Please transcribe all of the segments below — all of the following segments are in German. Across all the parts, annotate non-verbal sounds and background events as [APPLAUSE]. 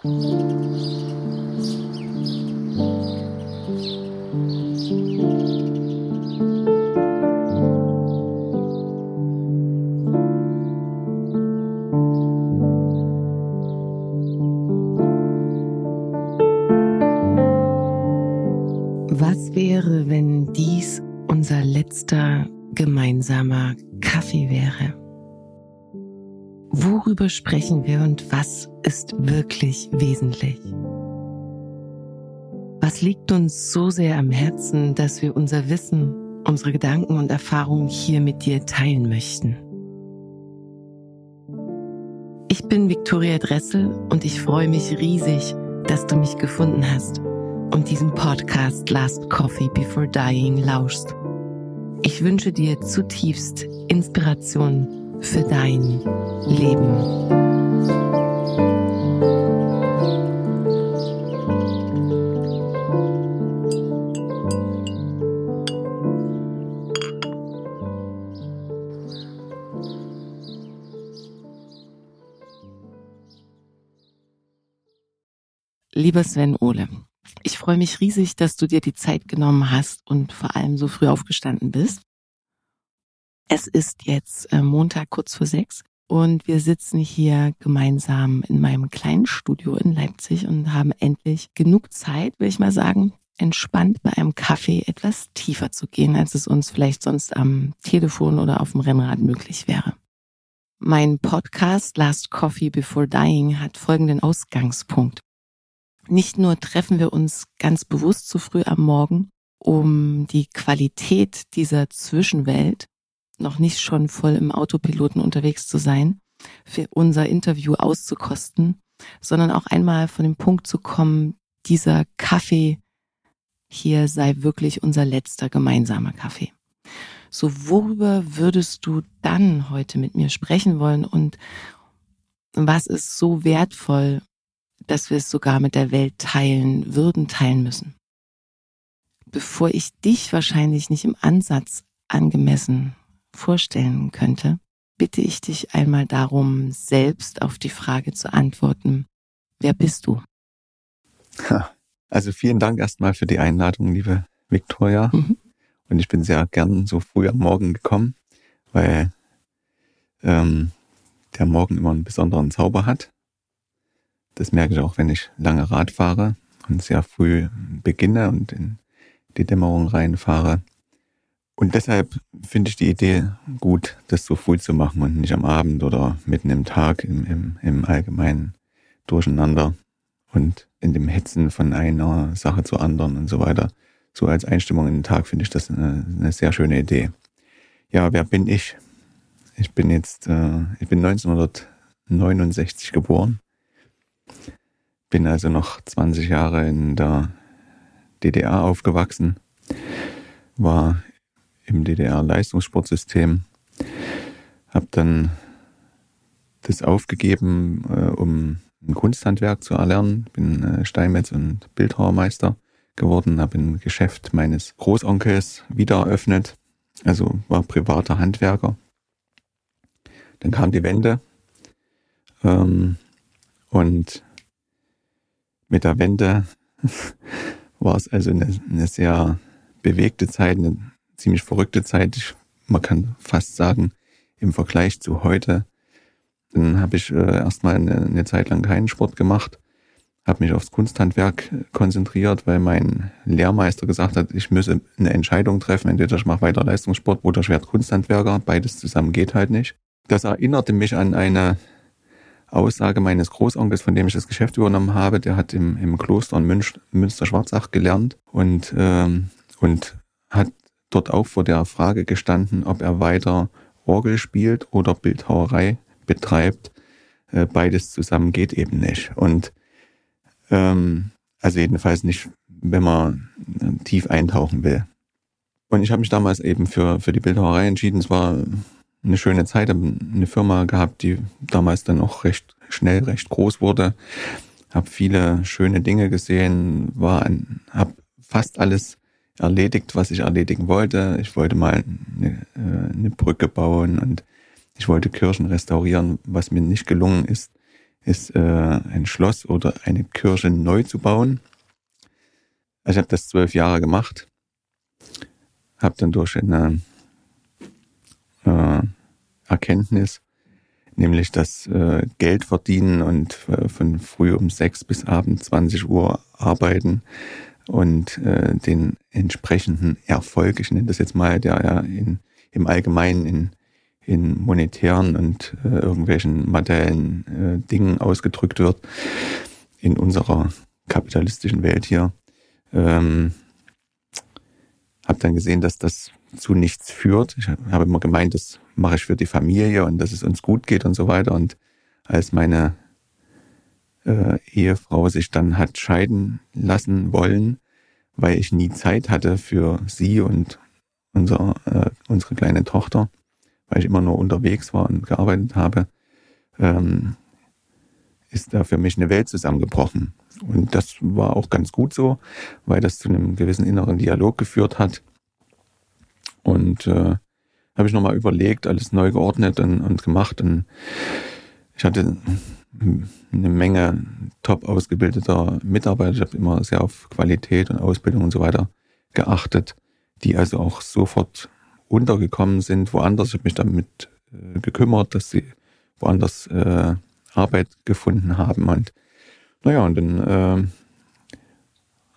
Was wäre, wenn dies unser letzter gemeinsamer Kaffee wäre? Worüber sprechen wir und was ist wirklich wesentlich? Was liegt uns so sehr am Herzen, dass wir unser Wissen, unsere Gedanken und Erfahrungen hier mit dir teilen möchten? Ich bin Viktoria Dressel und ich freue mich riesig, dass du mich gefunden hast und diesem Podcast Last Coffee Before Dying lauschst. Ich wünsche dir zutiefst Inspiration für dein Leben. Lieber Sven Ole, ich freue mich riesig, dass du dir die Zeit genommen hast und vor allem so früh aufgestanden bist. Es ist jetzt äh, Montag kurz vor sechs und wir sitzen hier gemeinsam in meinem kleinen Studio in Leipzig und haben endlich genug Zeit, will ich mal sagen, entspannt bei einem Kaffee etwas tiefer zu gehen, als es uns vielleicht sonst am Telefon oder auf dem Rennrad möglich wäre. Mein Podcast Last Coffee Before Dying hat folgenden Ausgangspunkt. Nicht nur treffen wir uns ganz bewusst zu früh am Morgen, um die Qualität dieser Zwischenwelt noch nicht schon voll im Autopiloten unterwegs zu sein, für unser Interview auszukosten, sondern auch einmal von dem Punkt zu kommen, dieser Kaffee hier sei wirklich unser letzter gemeinsamer Kaffee. So, worüber würdest du dann heute mit mir sprechen wollen und was ist so wertvoll, dass wir es sogar mit der Welt teilen würden, teilen müssen? Bevor ich dich wahrscheinlich nicht im Ansatz angemessen vorstellen könnte, bitte ich dich einmal darum, selbst auf die Frage zu antworten, wer bist du? Also vielen Dank erstmal für die Einladung, liebe Victoria. Mhm. Und ich bin sehr gern so früh am Morgen gekommen, weil ähm, der Morgen immer einen besonderen Zauber hat. Das merke ich auch, wenn ich lange Rad fahre und sehr früh beginne und in die Dämmerung reinfahre. Und deshalb finde ich die Idee gut, das so früh zu machen und nicht am Abend oder mitten im Tag im, im, im allgemeinen Durcheinander und in dem Hetzen von einer Sache zur anderen und so weiter. So als Einstimmung in den Tag finde ich das eine, eine, sehr schöne Idee. Ja, wer bin ich? Ich bin jetzt, äh, ich bin 1969 geboren, bin also noch 20 Jahre in der DDR aufgewachsen, war im DDR-Leistungssportsystem. Habe dann das aufgegeben, äh, um ein Kunsthandwerk zu erlernen. Bin äh, Steinmetz und Bildhauermeister geworden, habe ein Geschäft meines Großonkels wieder eröffnet, also war privater Handwerker. Dann kam die Wende ähm, und mit der Wende [LAUGHS] war es also eine, eine, sehr bewegte Zeit, eine ziemlich verrückte Zeit. Ich, man kann fast sagen, im Vergleich zu heute. Dann habe ich äh, erstmal eine, eine Zeit lang keinen Sport gemacht, habe mich aufs Kunsthandwerk konzentriert, weil mein Lehrmeister gesagt hat, ich müsse eine Entscheidung treffen, entweder ich mache weiter Leistungssport oder ich werde Kunsthandwerker, beides zusammen geht halt nicht. Das erinnerte mich an eine Aussage meines Großonkels, von dem ich das Geschäft übernommen habe. Der hat im, im Kloster in Münster-Schwarzach gelernt und, ähm, und dort auch vor der Frage gestanden, ob er weiter Orgel spielt oder Bildhauerei betreibt. Äh, beides zusammen geht eben nicht. Und ähm, also jedenfalls nicht, wenn man äh, tief eintauchen will. Und ich habe mich damals eben für, für die Bildhauerei entschieden. Es war eine schöne Zeit, habe eine Firma gehabt, die damals dann auch recht schnell, recht groß wurde. Habe viele schöne Dinge gesehen, war ein, habe fast alles erledigt, was ich erledigen wollte. Ich wollte mal eine, äh, eine Brücke bauen und ich wollte Kirchen restaurieren. Was mir nicht gelungen ist, ist äh, ein Schloss oder eine Kirche neu zu bauen. Also ich habe das zwölf Jahre gemacht, habe dann durch eine äh, Erkenntnis, nämlich das äh, Geld verdienen und äh, von früh um sechs bis abends 20 Uhr arbeiten und äh, den entsprechenden Erfolg, ich nenne das jetzt mal, der ja in, im Allgemeinen in, in monetären und äh, irgendwelchen materiellen äh, Dingen ausgedrückt wird, in unserer kapitalistischen Welt hier, ähm, habe dann gesehen, dass das zu nichts führt. Ich habe immer gemeint, das mache ich für die Familie und dass es uns gut geht und so weiter. Und als meine äh, Ehefrau sich dann hat scheiden lassen wollen, weil ich nie Zeit hatte für sie und unser, äh, unsere kleine Tochter, weil ich immer nur unterwegs war und gearbeitet habe, ähm, ist da für mich eine Welt zusammengebrochen. Und das war auch ganz gut so, weil das zu einem gewissen inneren Dialog geführt hat. Und äh, habe ich nochmal überlegt, alles neu geordnet und, und gemacht. Und ich hatte eine Menge top ausgebildeter Mitarbeiter. Ich habe immer sehr auf Qualität und Ausbildung und so weiter geachtet, die also auch sofort untergekommen sind, woanders. Ich habe mich damit äh, gekümmert, dass sie woanders äh, Arbeit gefunden haben. Und naja, und dann äh,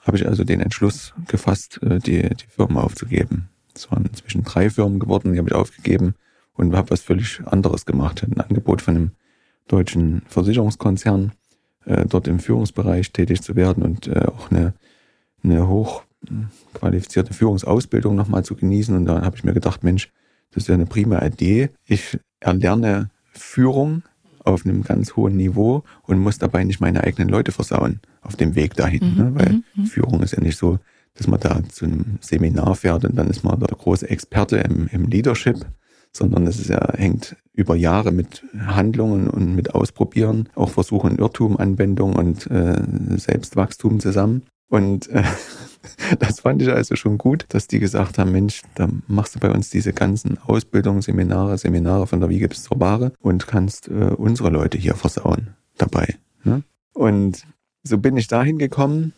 habe ich also den Entschluss gefasst, äh, die, die Firma aufzugeben. Es waren inzwischen drei Firmen geworden, die habe ich aufgegeben und habe was völlig anderes gemacht. Ein Angebot von einem deutschen Versicherungskonzern, äh, dort im Führungsbereich tätig zu werden und äh, auch eine, eine hochqualifizierte Führungsausbildung nochmal zu genießen. Und da habe ich mir gedacht, Mensch, das ist ja eine prima Idee. Ich erlerne Führung auf einem ganz hohen Niveau und muss dabei nicht meine eigenen Leute versauen auf dem Weg dahin. Mhm, ne? Weil mhm, mhm. Führung ist ja nicht so, dass man da zu einem Seminar fährt und dann ist man der große Experte im, im Leadership, sondern es ist ja, hängt über Jahre mit Handlungen und mit Ausprobieren, auch Versuchen, Irrtum, Anwendung und äh, Selbstwachstum zusammen. Und äh, [LAUGHS] das fand ich also schon gut, dass die gesagt haben, Mensch, da machst du bei uns diese ganzen Ausbildungen, Seminare, Seminare von der Wiege bis zur Bahre und kannst äh, unsere Leute hier versauen dabei. Ne? Und so bin ich dahin gekommen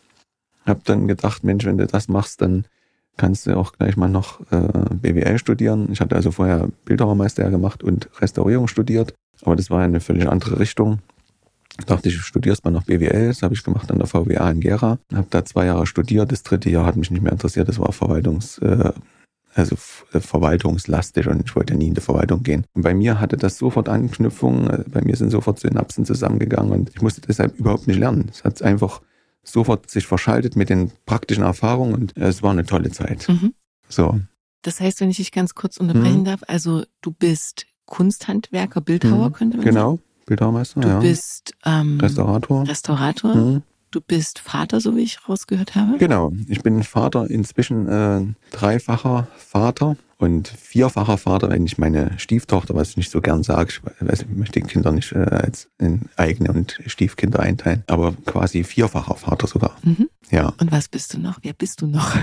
hab dann gedacht, Mensch, wenn du das machst, dann kannst du auch gleich mal noch äh, BWL studieren. Ich hatte also vorher Bildhauermeister gemacht und Restaurierung studiert, aber das war eine völlig andere Richtung. Ich dachte ich, studierst mal noch BWL, das habe ich gemacht an der VWA in Gera. Habe da zwei Jahre studiert, das dritte Jahr hat mich nicht mehr interessiert, das war Verwaltungs, äh, also äh, verwaltungslastig und ich wollte nie in die Verwaltung gehen. Und bei mir hatte das sofort Anknüpfungen, bei mir sind sofort Synapsen zusammengegangen und ich musste deshalb überhaupt nicht lernen. Es hat einfach sofort sich verschaltet mit den praktischen Erfahrungen und es war eine tolle Zeit. Mhm. So. Das heißt, wenn ich dich ganz kurz unterbrechen mhm. darf, also du bist Kunsthandwerker, Bildhauer, mhm. könnte man genau. sagen? Genau, Bildhauermeister, du ja. bist ähm, Restaurator. Restaurator. Mhm. Du bist Vater, so wie ich rausgehört habe. Genau, ich bin Vater, inzwischen äh, dreifacher Vater und vierfacher Vater, wenn ich meine Stieftochter, was ich nicht so gern sage, ich, möchte die Kinder nicht äh, als in eigene und Stiefkinder einteilen, aber quasi vierfacher Vater sogar. Mhm. Ja. Und was bist du noch? Wer bist du noch?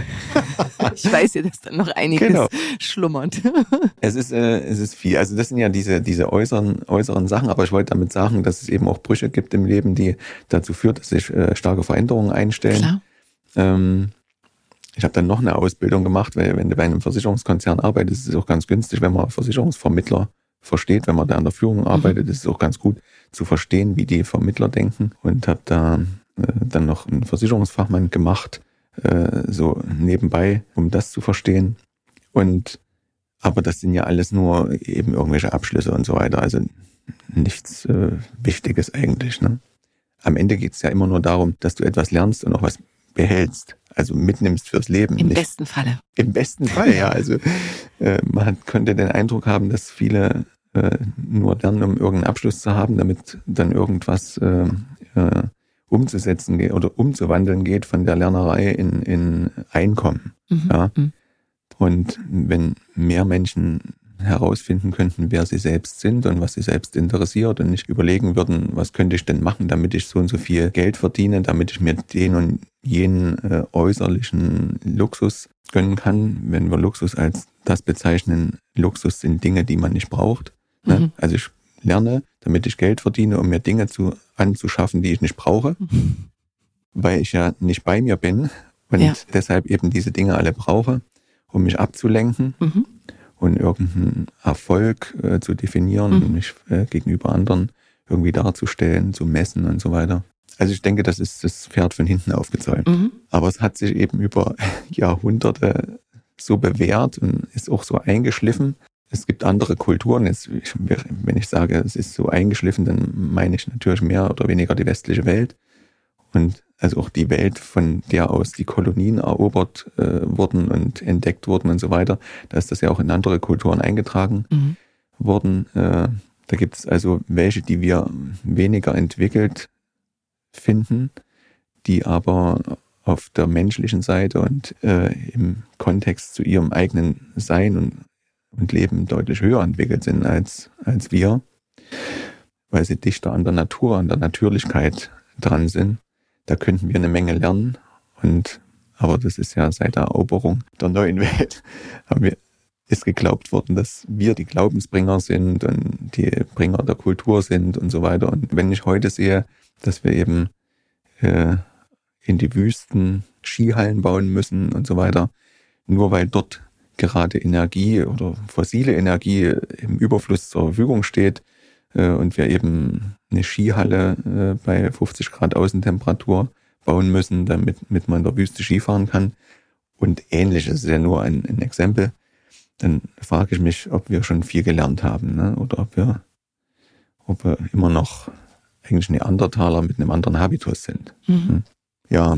[LAUGHS] ich weiß ja, dass da noch einiges genau. schlummert. [LAUGHS] es ist, äh, es ist viel. Also das sind ja diese, diese äußeren, äußeren Sachen, aber ich wollte damit sagen, dass es eben auch Brüche gibt im Leben, die dazu führt, dass sich äh, starke Veränderungen einstellen. Klar. Ähm, ich habe dann noch eine Ausbildung gemacht, weil wenn du bei einem Versicherungskonzern arbeitest, ist es auch ganz günstig, wenn man Versicherungsvermittler versteht, wenn man da an der Führung mhm. arbeitet, mhm. ist es auch ganz gut zu verstehen, wie die Vermittler denken und habe da äh, dann noch einen Versicherungsfachmann gemacht, äh, so nebenbei, um das zu verstehen. Und aber das sind ja alles nur eben irgendwelche Abschlüsse und so weiter, also nichts äh, Wichtiges eigentlich. Ne? Am Ende geht es ja immer nur darum, dass du etwas lernst und auch was behältst also mitnimmst fürs Leben. Im nicht. besten Falle. Im besten Fall, ja. Also äh, man könnte den Eindruck haben, dass viele äh, nur lernen, um irgendeinen Abschluss zu haben, damit dann irgendwas äh, äh, umzusetzen geht oder umzuwandeln geht von der Lernerei in, in Einkommen. Mhm. Ja. Mhm. Und wenn mehr Menschen herausfinden könnten, wer sie selbst sind und was sie selbst interessiert und nicht überlegen würden, was könnte ich denn machen, damit ich so und so viel Geld verdiene, damit ich mir den und jenen äh, äußerlichen Luxus gönnen kann. Wenn wir Luxus als das bezeichnen, Luxus sind Dinge, die man nicht braucht. Ne? Mhm. Also ich lerne, damit ich Geld verdiene, um mir Dinge zu, anzuschaffen, die ich nicht brauche, mhm. weil ich ja nicht bei mir bin und ja. deshalb eben diese Dinge alle brauche, um mich abzulenken. Mhm und irgendeinen Erfolg äh, zu definieren mhm. und mich äh, gegenüber anderen irgendwie darzustellen, zu messen und so weiter. Also ich denke, das ist das Pferd von hinten aufgezäumt. Mhm. Aber es hat sich eben über [LAUGHS] Jahrhunderte so bewährt und ist auch so eingeschliffen. Es gibt andere Kulturen. Jetzt, wenn ich sage, es ist so eingeschliffen, dann meine ich natürlich mehr oder weniger die westliche Welt. Und also auch die Welt, von der aus die Kolonien erobert äh, wurden und entdeckt wurden und so weiter, da ist das ja auch in andere Kulturen eingetragen mhm. worden. Äh, da gibt es also welche, die wir weniger entwickelt finden, die aber auf der menschlichen Seite und äh, im Kontext zu ihrem eigenen Sein und, und Leben deutlich höher entwickelt sind als, als wir, weil sie dichter an der Natur, an der Natürlichkeit dran sind. Da könnten wir eine Menge lernen. Und aber das ist ja seit der Eroberung der neuen Welt, [LAUGHS] haben wir, ist geglaubt worden, dass wir die Glaubensbringer sind und die Bringer der Kultur sind und so weiter. Und wenn ich heute sehe, dass wir eben äh, in die Wüsten Skihallen bauen müssen und so weiter, nur weil dort gerade Energie oder fossile Energie im Überfluss zur Verfügung steht, äh, und wir eben eine Skihalle äh, bei 50 Grad Außentemperatur bauen müssen, damit, damit man in der Wüste Skifahren kann. Und ähnliches ist ja nur ein, ein Exempel. Dann frage ich mich, ob wir schon viel gelernt haben, ne? oder ob wir, ob wir immer noch eigentlich Neandertaler mit einem anderen Habitus sind. Mhm. Hm? Ja,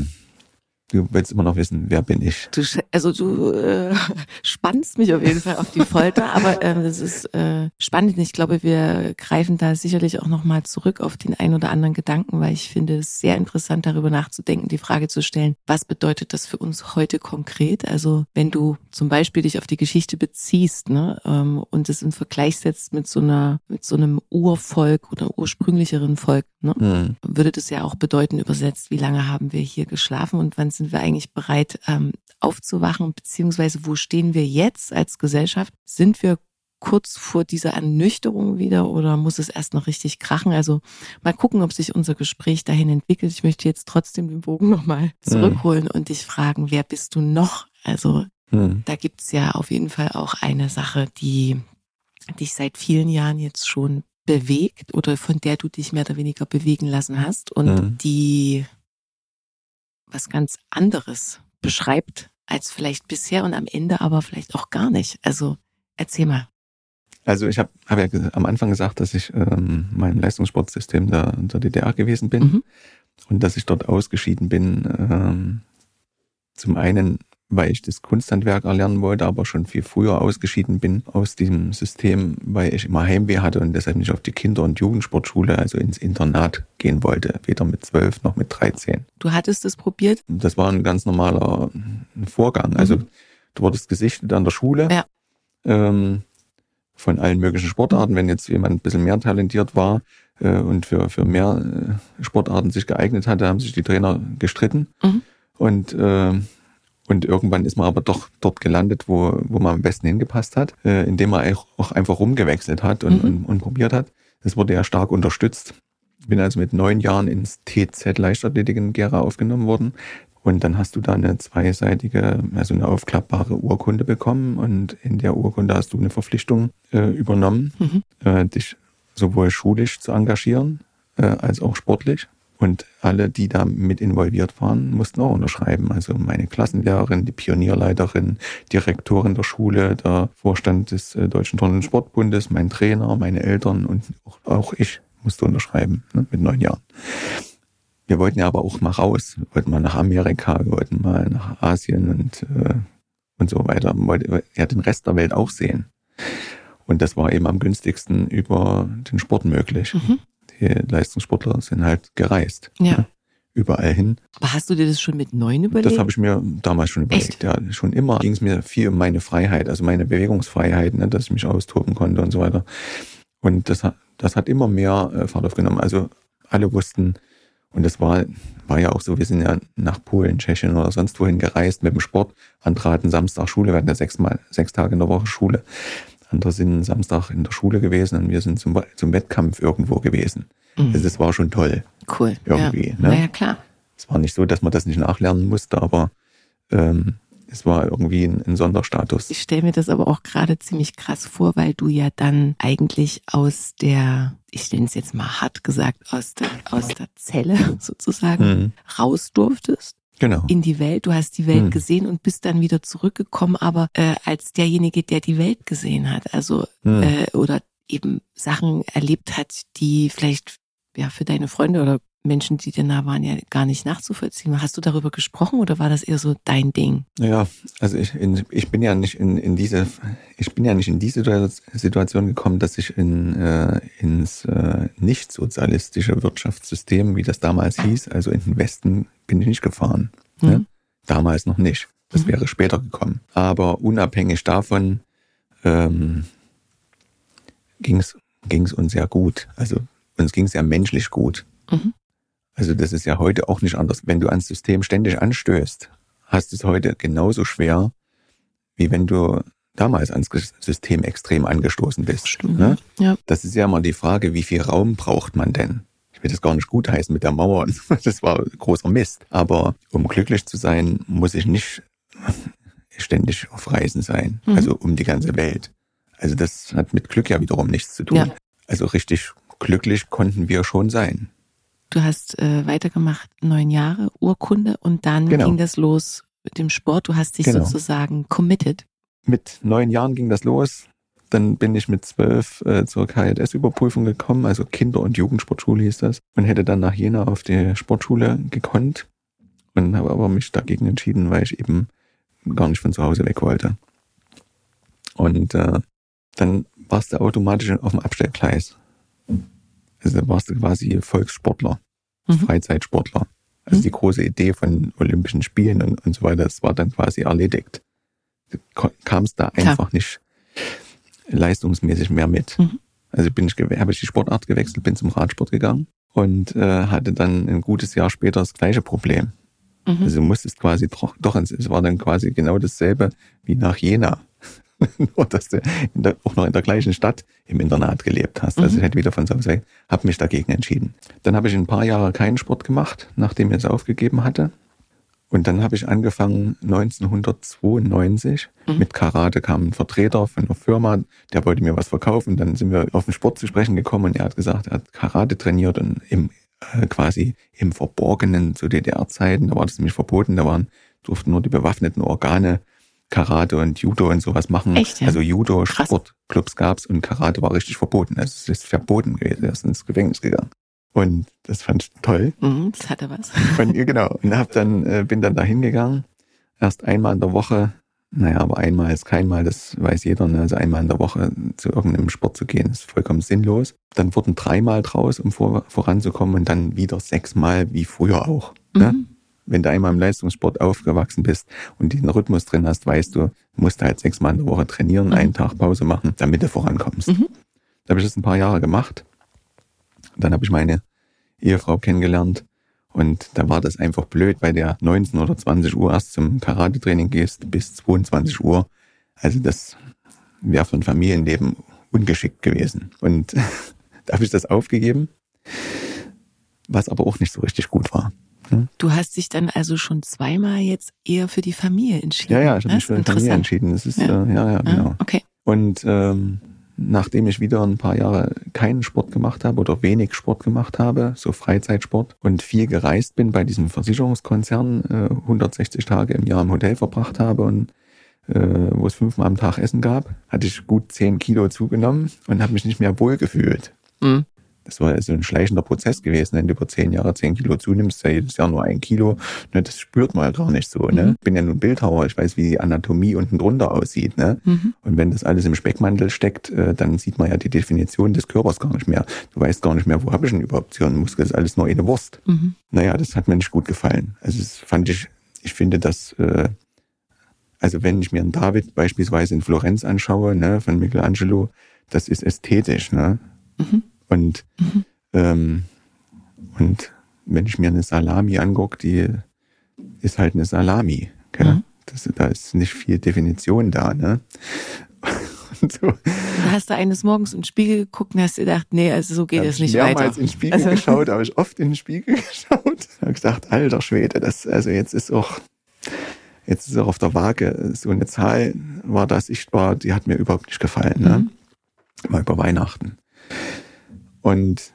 Du willst immer noch wissen, wer bin ich? Du, also du äh, [LAUGHS] spannst mich auf jeden Fall auf die Folter, aber äh, das ist äh, spannend. Ich glaube, wir greifen da sicherlich auch nochmal zurück auf den ein oder anderen Gedanken, weil ich finde es sehr interessant, darüber nachzudenken, die Frage zu stellen, was bedeutet das für uns heute konkret? Also wenn du zum Beispiel dich auf die Geschichte beziehst ne, ähm, und es in Vergleich setzt mit so einer, mit so einem Urvolk oder ursprünglicheren Volk, ne, mhm. würde das ja auch bedeuten, übersetzt, wie lange haben wir hier geschlafen und wann sind wir eigentlich bereit ähm, aufzuwachen, beziehungsweise wo stehen wir jetzt als Gesellschaft? Sind wir kurz vor dieser Ernüchterung wieder oder muss es erst noch richtig krachen? Also mal gucken, ob sich unser Gespräch dahin entwickelt. Ich möchte jetzt trotzdem den Bogen nochmal zurückholen mhm. und dich fragen, wer bist du noch? Also mhm. da gibt's ja auf jeden Fall auch eine Sache, die dich seit vielen Jahren jetzt schon bewegt oder von der du dich mehr oder weniger bewegen lassen hast und mhm. die was ganz anderes beschreibt als vielleicht bisher und am Ende aber vielleicht auch gar nicht. Also erzähl mal. Also ich habe hab ja am Anfang gesagt, dass ich ähm, meinem Leistungssportsystem der, der DDR gewesen bin mhm. und dass ich dort ausgeschieden bin. Ähm, zum einen weil ich das Kunsthandwerk erlernen wollte, aber schon viel früher ausgeschieden bin aus diesem System, weil ich immer Heimweh hatte und deshalb nicht auf die Kinder- und Jugendsportschule, also ins Internat gehen wollte, weder mit zwölf noch mit 13. Du hattest es probiert? Das war ein ganz normaler Vorgang. Also mhm. du wurdest gesichtet an der Schule. Ja. ähm, von allen möglichen Sportarten. Wenn jetzt jemand ein bisschen mehr talentiert war äh, und für, für mehr äh, Sportarten sich geeignet hatte, haben sich die Trainer gestritten. Mhm. Und, äh, und irgendwann ist man aber doch dort gelandet, wo, wo man am besten hingepasst hat, äh, indem man auch einfach rumgewechselt hat und, mhm. und, und probiert hat. Das wurde ja stark unterstützt. Bin also mit neun Jahren ins TZ Leichtathletik in Gera aufgenommen worden. Und dann hast du da eine zweiseitige, also eine aufklappbare Urkunde bekommen. Und in der Urkunde hast du eine Verpflichtung äh, übernommen, mhm. äh, dich sowohl schulisch zu engagieren äh, als auch sportlich. Und alle, die da mit involviert waren, mussten auch unterschreiben. Also meine Klassenlehrerin, die Pionierleiterin, Direktorin der Schule, der Vorstand des äh, Deutschen Turn- und Sportbundes, mein Trainer, meine Eltern und auch ich musste unterschreiben ne, mit neun Jahren. Wir wollten ja aber auch mal raus. Wir wollten mal nach Amerika, wir wollten mal nach Asien und, äh, und so weiter. Wir wollten ja den Rest der Welt auch sehen. Und das war eben am günstigsten über den Sport möglich. Mhm. Die Leistungssportler sind halt gereist. Ja. ja. Überall hin. Aber hast du dir das schon mit neun überlegt? Das habe ich mir damals schon überlegt. Echt? Ja, schon immer ging es mir viel um meine Freiheit, also meine Bewegungsfreiheit, ne, dass ich mich austoben konnte und so weiter. Und das, das hat immer mehr äh, Fahrt aufgenommen. Also alle wussten, und das war, war ja auch so, wir sind ja nach Polen, Tschechien oder sonst wohin gereist mit dem Sport. Andere hatten Samstag Schule, wir hatten ja sechs, Mal, sechs Tage in der Woche Schule. Andere sind Samstag in der Schule gewesen und wir sind zum, zum Wettkampf irgendwo gewesen. Mhm. Also das war schon toll. Cool. Irgendwie. Ja. Ne? ja, klar. Es war nicht so, dass man das nicht nachlernen musste, aber ähm, es war irgendwie ein, ein Sonderstatus. Ich stelle mir das aber auch gerade ziemlich krass vor, weil du ja dann eigentlich aus der, ich nenne es jetzt mal hart gesagt, aus der, aus der Zelle [LAUGHS] sozusagen mhm. raus durftest genau. in die Welt. Du hast die Welt hm. gesehen und bist dann wieder zurückgekommen, aber äh, als derjenige, der die Welt gesehen hat, also hm. äh, oder eben Sachen erlebt hat, die vielleicht ja für deine Freunde oder Menschen, die dir nah waren, ja gar nicht nachzuvollziehen. Hast du darüber gesprochen oder war das eher so dein Ding? Ja, also ich, in, ich bin ja nicht in, in diese, ich bin ja nicht in diese Situation gekommen, dass ich in, äh, ins äh, nicht sozialistische Wirtschaftssystem, wie das damals hieß, also in den Westen, bin ich nicht gefahren. Mhm. Ne? Damals noch nicht. Das mhm. wäre später gekommen. Aber unabhängig davon ähm, ging es uns sehr gut. Also uns ging es ja menschlich gut. Mhm. Also das ist ja heute auch nicht anders. Wenn du ans System ständig anstößt, hast du es heute genauso schwer, wie wenn du damals ans System extrem angestoßen bist. Stimmt. Ne? Ja. Das ist ja immer die Frage, wie viel Raum braucht man denn? Ich will das gar nicht gutheißen mit der Mauer. [LAUGHS] Das war großer Mist. Aber um glücklich zu sein, muss ich nicht [LAUGHS] ständig auf Reisen sein. Mhm. Also um die ganze Welt. Also das hat mit Glück ja wiederum nichts zu tun. Ja. Also richtig glücklich konnten wir schon sein. Du hast äh, weitergemacht, neun Jahre, Urkunde und dann genau. ging das los mit dem Sport. Du hast dich genau. sozusagen committed. Mit neun Jahren ging das los. Dann bin ich mit zwölf äh, zur KLS-Überprüfung gekommen, also Kinder- und Jugendsportschule hieß das, und hätte dann nach Jena auf die Sportschule gekonnt und habe aber mich dagegen entschieden, weil ich eben gar nicht von zu Hause weg wollte. Und äh, dann warst du automatisch auf dem Abstellgleis. Also da warst du quasi Volkssportler, mhm. Freizeitsportler. Also mhm. die große Idee von Olympischen Spielen und, und so weiter, das war dann quasi erledigt. Du kamst da einfach Klar. nicht leistungsmäßig mehr mit. Mhm. Also bin ich, habe ich die Sportart gewechselt, bin zum Radsport gegangen und äh, hatte dann ein gutes Jahr später das gleiche Problem. Mhm. Also musstest quasi doch, doch, es war dann quasi genau dasselbe wie nach Jena. [LAUGHS] Nur, dass du der, auch noch in der gleichen Stadt im Internat gelebt hast. Also mhm. ich hätte wieder von so gesagt, habe mich dagegen entschieden. Dann habe ich ein paar Jahre keinen Sport gemacht, nachdem ich es aufgegeben hatte. Und dann habe ich angefangen 1992 mhm. mit Karate kam ein Vertreter von einer Firma, der wollte mir was verkaufen. Dann sind wir auf den Sport zu sprechen gekommen und er hat gesagt, er hat Karate trainiert und im äh, quasi im Verborgenen zu DDR-Zeiten, da war das nämlich verboten, da waren durften nur die bewaffneten Organe Karate und Judo und sowas machen. Echt, ja? Also Judo, Sportclubs gab's und Karate war richtig verboten. Also es ist verboten gewesen. Er ist ins Gefängnis gegangen. Und das fand ich toll. Mhm, das hatte was. Und, genau. Und hab dann, äh, bin dann da hingegangen. Erst einmal in der Woche. Naja, aber einmal ist keinmal, das weiß jeder. Ne? Also einmal in der Woche zu irgendeinem Sport zu gehen, ist vollkommen sinnlos. Dann wurden dreimal draus, um vor, voranzukommen und dann wieder sechsmal wie früher auch. Ne? Mhm. Wenn du einmal im Leistungssport aufgewachsen bist und diesen Rhythmus drin hast, weißt du, musste halt sechsmal in der Woche trainieren, mhm. einen Tag Pause machen, damit du vorankommst. Mhm. Da habe ich das ein paar Jahre gemacht. Dann habe ich meine Ehefrau kennengelernt und da war das einfach blöd, weil der 19 oder 20 Uhr erst zum Karate-Training gehst bis 22 Uhr. Also das wäre für ein Familienleben ungeschickt gewesen. Und [LAUGHS] da habe ich das aufgegeben, was aber auch nicht so richtig gut war. Hm? Du hast dich dann also schon zweimal jetzt eher für die Familie entschieden. Ja, ja, ich habe mich für die Familie entschieden. Das ist, ja, äh, ja, ja, genau. Ah, okay. Und ähm, nachdem ich wieder ein paar Jahre keinen Sport gemacht habe oder wenig Sport gemacht habe, so Freizeitsport und viel gereist bin bei diesem Versicherungskonzern, äh, 160 Tage im Jahr im Hotel verbracht habe und äh, wo es fünfmal am Tag Essen gab, hatte ich gut zehn Kilo zugenommen und habe mich nicht mehr wohl gefühlt. Mhm das war so ein schleichender Prozess gewesen. Wenn du über zehn Jahre zehn Kilo zunimmst, ja jedes Jahr nur ein Kilo, ne, das spürt man ja gar nicht so. Ne? Mhm. Ich bin ja nun Bildhauer, ich weiß, wie die Anatomie unten drunter aussieht. Ne? Mhm. Und wenn das alles im Speckmantel steckt, äh, dann sieht man ja die Definition des Körpers gar nicht mehr. Du weißt gar nicht mehr, wo habe ich denn überhaupt so einen Muskel, das ist alles nur eine Wurst. Mhm. Naja, das hat mir nicht gut gefallen. Also das fand ich, ich finde das, äh, also wenn ich mir einen David beispielsweise in Florenz anschaue, ne, von Michelangelo, das ist ästhetisch. Ne? Mhm. Und, mhm. ähm, und wenn ich mir eine Salami angucke, die ist halt eine Salami. Mhm. Das, da ist nicht viel Definition da. Ne? [LAUGHS] So. Da hast du eines Morgens in den Spiegel geguckt und hast gedacht, nee, also so geht es nicht weiter. Ich habe mehrmals in den Spiegel also. geschaut, habe [LAUGHS] ich oft in den Spiegel [LAUGHS] geschaut. habe gesagt, alter Schwede, das, also jetzt ist auch, jetzt ist auch auf der Waage so eine Zahl war da sichtbar, die hat mir überhaupt nicht gefallen. Ne? Mhm. Mal über Weihnachten. Und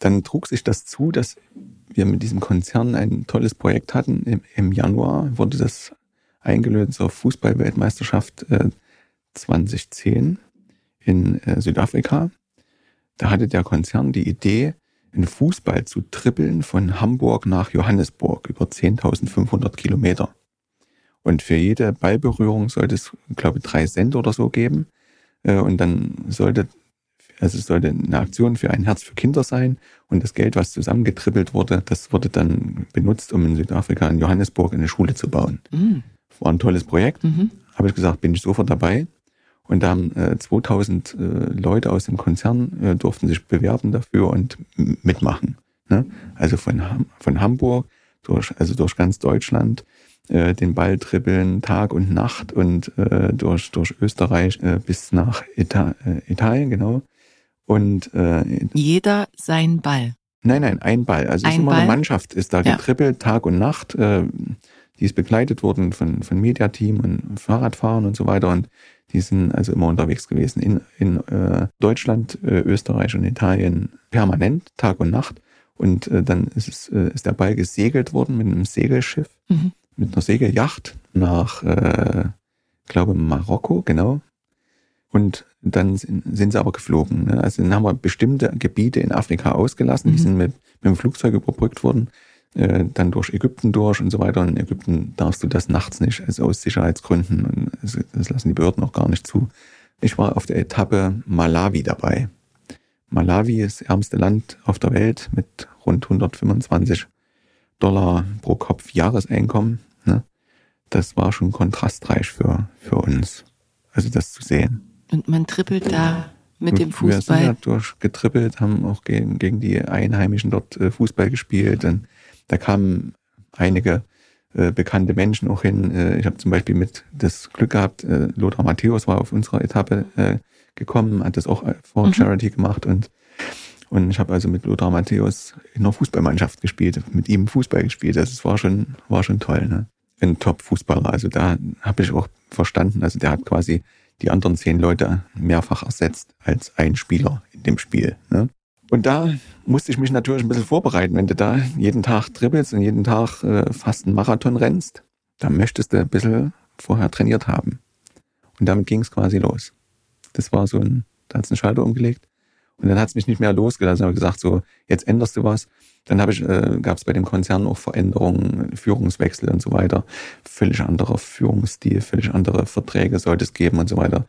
dann trug sich das zu, dass wir mit diesem Konzern ein tolles Projekt hatten. Im, im Januar wurde das eingelöst zur Fußballweltmeisterschaft äh, 2010 in äh, Südafrika. Da hatte der Konzern die Idee, in Fußball zu trippeln von Hamburg nach Johannesburg über 10.500 Kilometer. Und für jede Ballberührung sollte es, glaube ich, drei Cent oder so geben. Äh, und dann sollte also es sollte eine Aktion für ein Herz für Kinder sein und das Geld, was zusammengetrippelt wurde, das wurde dann benutzt, um in Südafrika in Johannesburg eine Schule zu bauen. Mhm. War ein tolles Projekt. Mhm. Habe ich gesagt, bin ich sofort dabei. Und da haben äh, 2000 äh, Leute aus dem Konzern äh, durften sich bewerben dafür und mitmachen. Ne? Also von, von Hamburg durch, also durch ganz Deutschland äh, den Ball trippeln Tag und Nacht und äh, durch, durch Österreich äh, bis nach Ita Italien, genau. Und äh, jeder sein Ball. Nein, nein, ein Ball. Also ein ist immer Ball? eine Mannschaft, ist da getrippelt, Tag und Nacht. Äh, die ist begleitet worden von, von Mediateam und Fahrradfahren und so weiter. Und die sind also immer unterwegs gewesen in, in äh, Deutschland, äh, Österreich und Italien permanent, Tag und Nacht. Und äh, dann ist, es, äh, ist der Ball gesegelt worden mit einem Segelschiff, mhm. mit einer Segelyacht nach, äh, glaube Marokko, genau. Und dann sind sie aber geflogen. Ne? Also dann haben wir bestimmte Gebiete in Afrika ausgelassen, mhm. die sind mit, mit dem Flugzeug überbrückt worden, äh, dann durch Ägypten durch und so weiter. Und in Ägypten darfst du das nachts nicht, also aus Sicherheitsgründen. Und das lassen die Behörden auch gar nicht zu. Ich war auf der Etappe Malawi dabei. Malawi ist das ärmste Land auf der Welt mit rund 125 Dollar pro Kopf Jahreseinkommen. Ne? Das war schon kontrastreich für, für uns, also das zu sehen. Und man trippelt da mit dem Fußball. Wir sind ja durchgetrippelt, haben auch gegen, gegen die Einheimischen dort äh, Fußball gespielt. Und da kamen einige äh, bekannte Menschen auch hin. Äh, ich habe zum Beispiel mit das Glück gehabt, Lothar Matthäus war auf unserer Etappe gekommen, hat das auch vor mhm. Charity gemacht und und ich habe also mit Lothar Matthäus in einer Fußballmannschaft gespielt, mit ihm Fußball gespielt. Es war schon, war schon toll, ne? Ein Top-Fußballer. Also da habe ich auch verstanden. Also der hat quasi die anderen zehn Leute mehrfach ersetzt als ein Spieler in dem Spiel. Ne? Und da musste ich mich natürlich ein bisschen vorbereiten. Wenn du da jeden Tag dribbelst und jeden Tag äh, fast einen Marathon rennst, dann möchtest du ein bisschen vorher trainiert haben. Und damit ging es quasi los. Das war so ein, da hat es einen Schalter umgelegt. Und dann hat es mich nicht mehr losgelassen. Ich habe gesagt, so, jetzt änderst du was. Dann äh, gab es bei dem Konzern auch Veränderungen, Führungswechsel und so weiter. Völlig anderer Führungsstil, völlig andere Verträge sollte es geben und so weiter.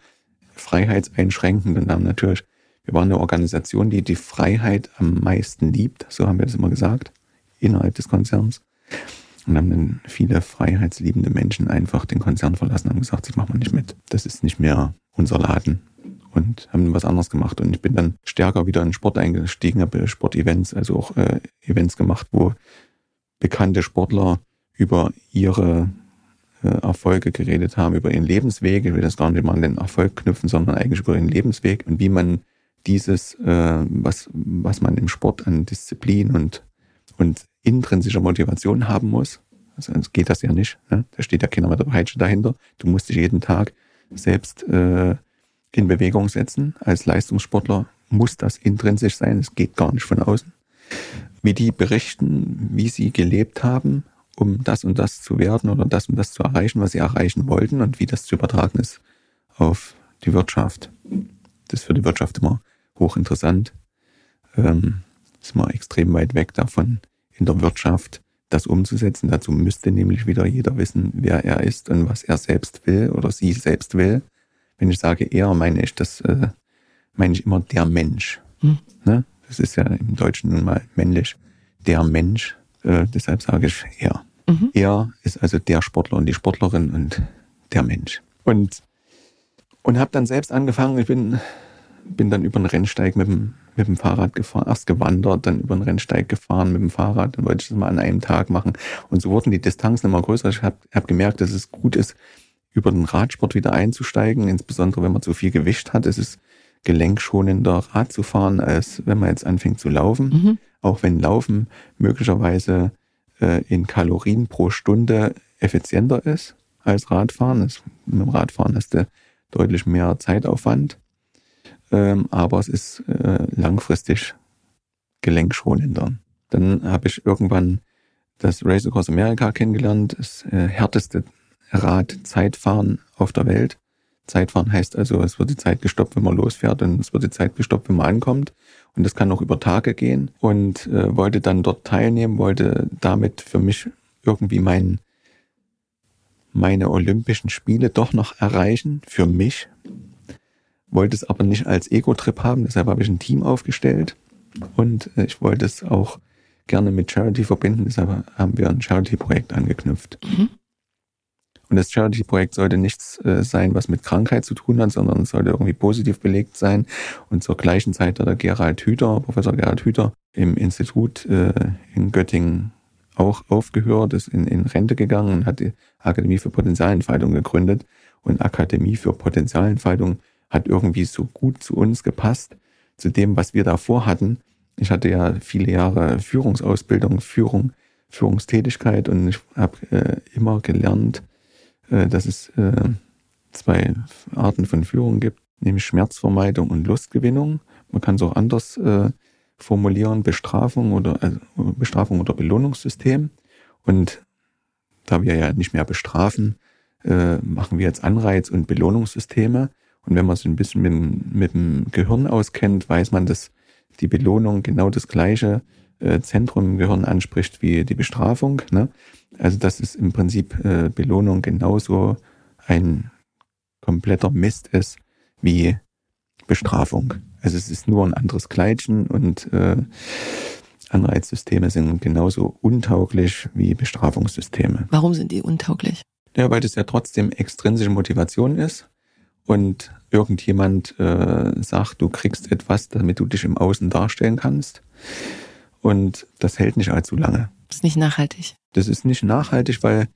Freiheitseinschränkend und dann natürlich, wir waren eine Organisation, die die Freiheit am meisten liebt, so haben wir das immer gesagt, innerhalb des Konzerns. Und haben dann viele freiheitsliebende Menschen einfach den Konzern verlassen und gesagt, das machen wir nicht mit. Das ist nicht mehr unser Laden. Und haben was anderes gemacht. Und ich bin dann stärker wieder in Sport eingestiegen, habe Sportevents, also auch äh, Events gemacht, wo bekannte Sportler über ihre äh, Erfolge geredet haben, über ihren Lebensweg. Ich will das gar nicht mal an den Erfolg knüpfen, sondern eigentlich über ihren Lebensweg und wie man dieses, äh, was, was man im Sport an Disziplin und, und intrinsischer Motivation haben muss. Also geht das ja nicht. Ne? Da steht ja keiner mit der Peitsche dahinter. Du musst dich jeden Tag selbst äh, in Bewegung setzen. Als Leistungssportler muss das intrinsisch sein. Es geht gar nicht von außen. Wie die berichten, wie sie gelebt haben, um das und das zu werden oder das und das zu erreichen, was sie erreichen wollten und wie das zu übertragen ist auf die Wirtschaft. Das ist für die Wirtschaft immer hochinteressant. Ähm, ist mal extrem weit weg davon, in der Wirtschaft das umzusetzen. Dazu müsste nämlich wieder jeder wissen, wer er ist und was er selbst will oder sie selbst will. Wenn ich sage er, meine ich das, äh, meine ich immer der Mensch. Hm. Ne? Das ist ja im Deutschen nun mal männlich. Der Mensch. Äh, deshalb sage ich er. Mhm. Er ist also der Sportler und die Sportlerin und der Mensch. Und, und habe dann selbst angefangen, ich bin bin dann über den Rennsteig mit dem, mit dem Fahrrad gefahren, erst gewandert, dann über den Rennsteig gefahren mit dem Fahrrad, dann wollte ich das mal an einem Tag machen. Und so wurden die Distanzen immer größer. Ich habe hab gemerkt, dass es gut ist, über den Radsport wieder einzusteigen, insbesondere wenn man zu viel Gewicht hat. Es ist gelenkschonender Rad zu fahren, als wenn man jetzt anfängt zu laufen. Mhm. Auch wenn Laufen möglicherweise äh, in Kalorien pro Stunde effizienter ist als Radfahren. Das, mit dem Radfahren hast du deutlich mehr Zeitaufwand ähm, aber es ist äh, langfristig gelenkschonender. Dann habe ich irgendwann das Race Across America kennengelernt, das äh, härteste Rad-Zeitfahren auf der Welt. Zeitfahren heißt also, es wird die Zeit gestoppt, wenn man losfährt und es wird die Zeit gestoppt, wenn man ankommt. Und das kann auch über Tage gehen. Und äh, wollte dann dort teilnehmen, wollte damit für mich irgendwie mein, meine Olympischen Spiele doch noch erreichen, für mich, wollte es aber nicht als Ego-Trip haben, deshalb habe ich ein Team aufgestellt und äh, ich wollte es auch gerne mit Charity verbinden, deshalb haben wir ein Charity-Projekt angeknüpft. Mhm. Und das Charity-Projekt sollte nichts äh, sein, was mit Krankheit zu tun hat, sondern es sollte irgendwie positiv belegt sein. Und zur gleichen Zeit hat der Gerald Hüther, Professor Gerald Hüther, im Institut äh, in Göttingen auch aufgehört, ist in, in Rente gegangen und hat die Akademie für Potenzialentfaltung gegründet. Und Akademie für Potenzialentfaltung hat irgendwie so gut zu uns gepasst, zu dem, was wir davor hatten. Ich hatte ja viele Jahre Führungsausbildung, Führung, Führungstätigkeit und ich habe äh, immer gelernt, dass es äh, zwei Arten von Führung gibt, nämlich Schmerzvermeidung und Lustgewinnung. Man kann es auch anders äh, formulieren, Bestrafung oder also Bestrafung oder Belohnungssystem. Und da wir ja nicht mehr bestrafen, äh, machen wir jetzt Anreiz- und Belohnungssysteme. Und wenn man sich ein bisschen mit, mit dem Gehirn auskennt, weiß man, dass die Belohnung genau das gleiche äh, Zentrum im Gehirn anspricht wie die Bestrafung. Ne? Also dass es im Prinzip äh, Belohnung genauso ein kompletter Mist ist wie Bestrafung. Also es ist nur ein anderes Kleidchen und äh, Anreizsysteme sind genauso untauglich wie Bestrafungssysteme. Warum sind die untauglich? Ja, weil das ja trotzdem extrinsische Motivation ist und irgendjemand äh, sagt, du kriegst etwas, damit du dich im Außen darstellen kannst. Und das hält nicht allzu lange. Das ist nicht nachhaltig. Das ist nicht nachhaltig, weil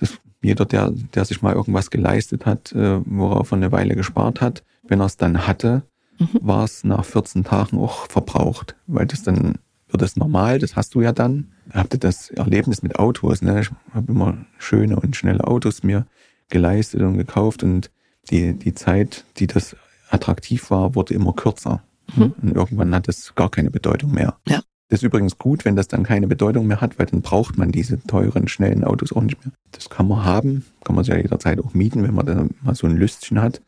das, jeder, der, der sich mal irgendwas geleistet hat, äh, worauf er eine Weile gespart hat, wenn er es dann hatte, mhm. war es nach 14 Tagen auch verbraucht. Weil das dann wird es normal, das hast du ja dann. Habt ihr das Erlebnis mit Autos, ne? Ich habe immer schöne und schnelle Autos mir geleistet und gekauft und die, die Zeit, die das attraktiv war, wurde immer kürzer. Mhm. Und irgendwann hat es gar keine Bedeutung mehr. Ja. Das ist übrigens gut, wenn das dann keine Bedeutung mehr hat, weil dann braucht man diese teuren, schnellen Autos auch nicht mehr. Das kann man haben, kann man sich ja jederzeit auch mieten, wenn man dann mal so ein Lüstchen hat.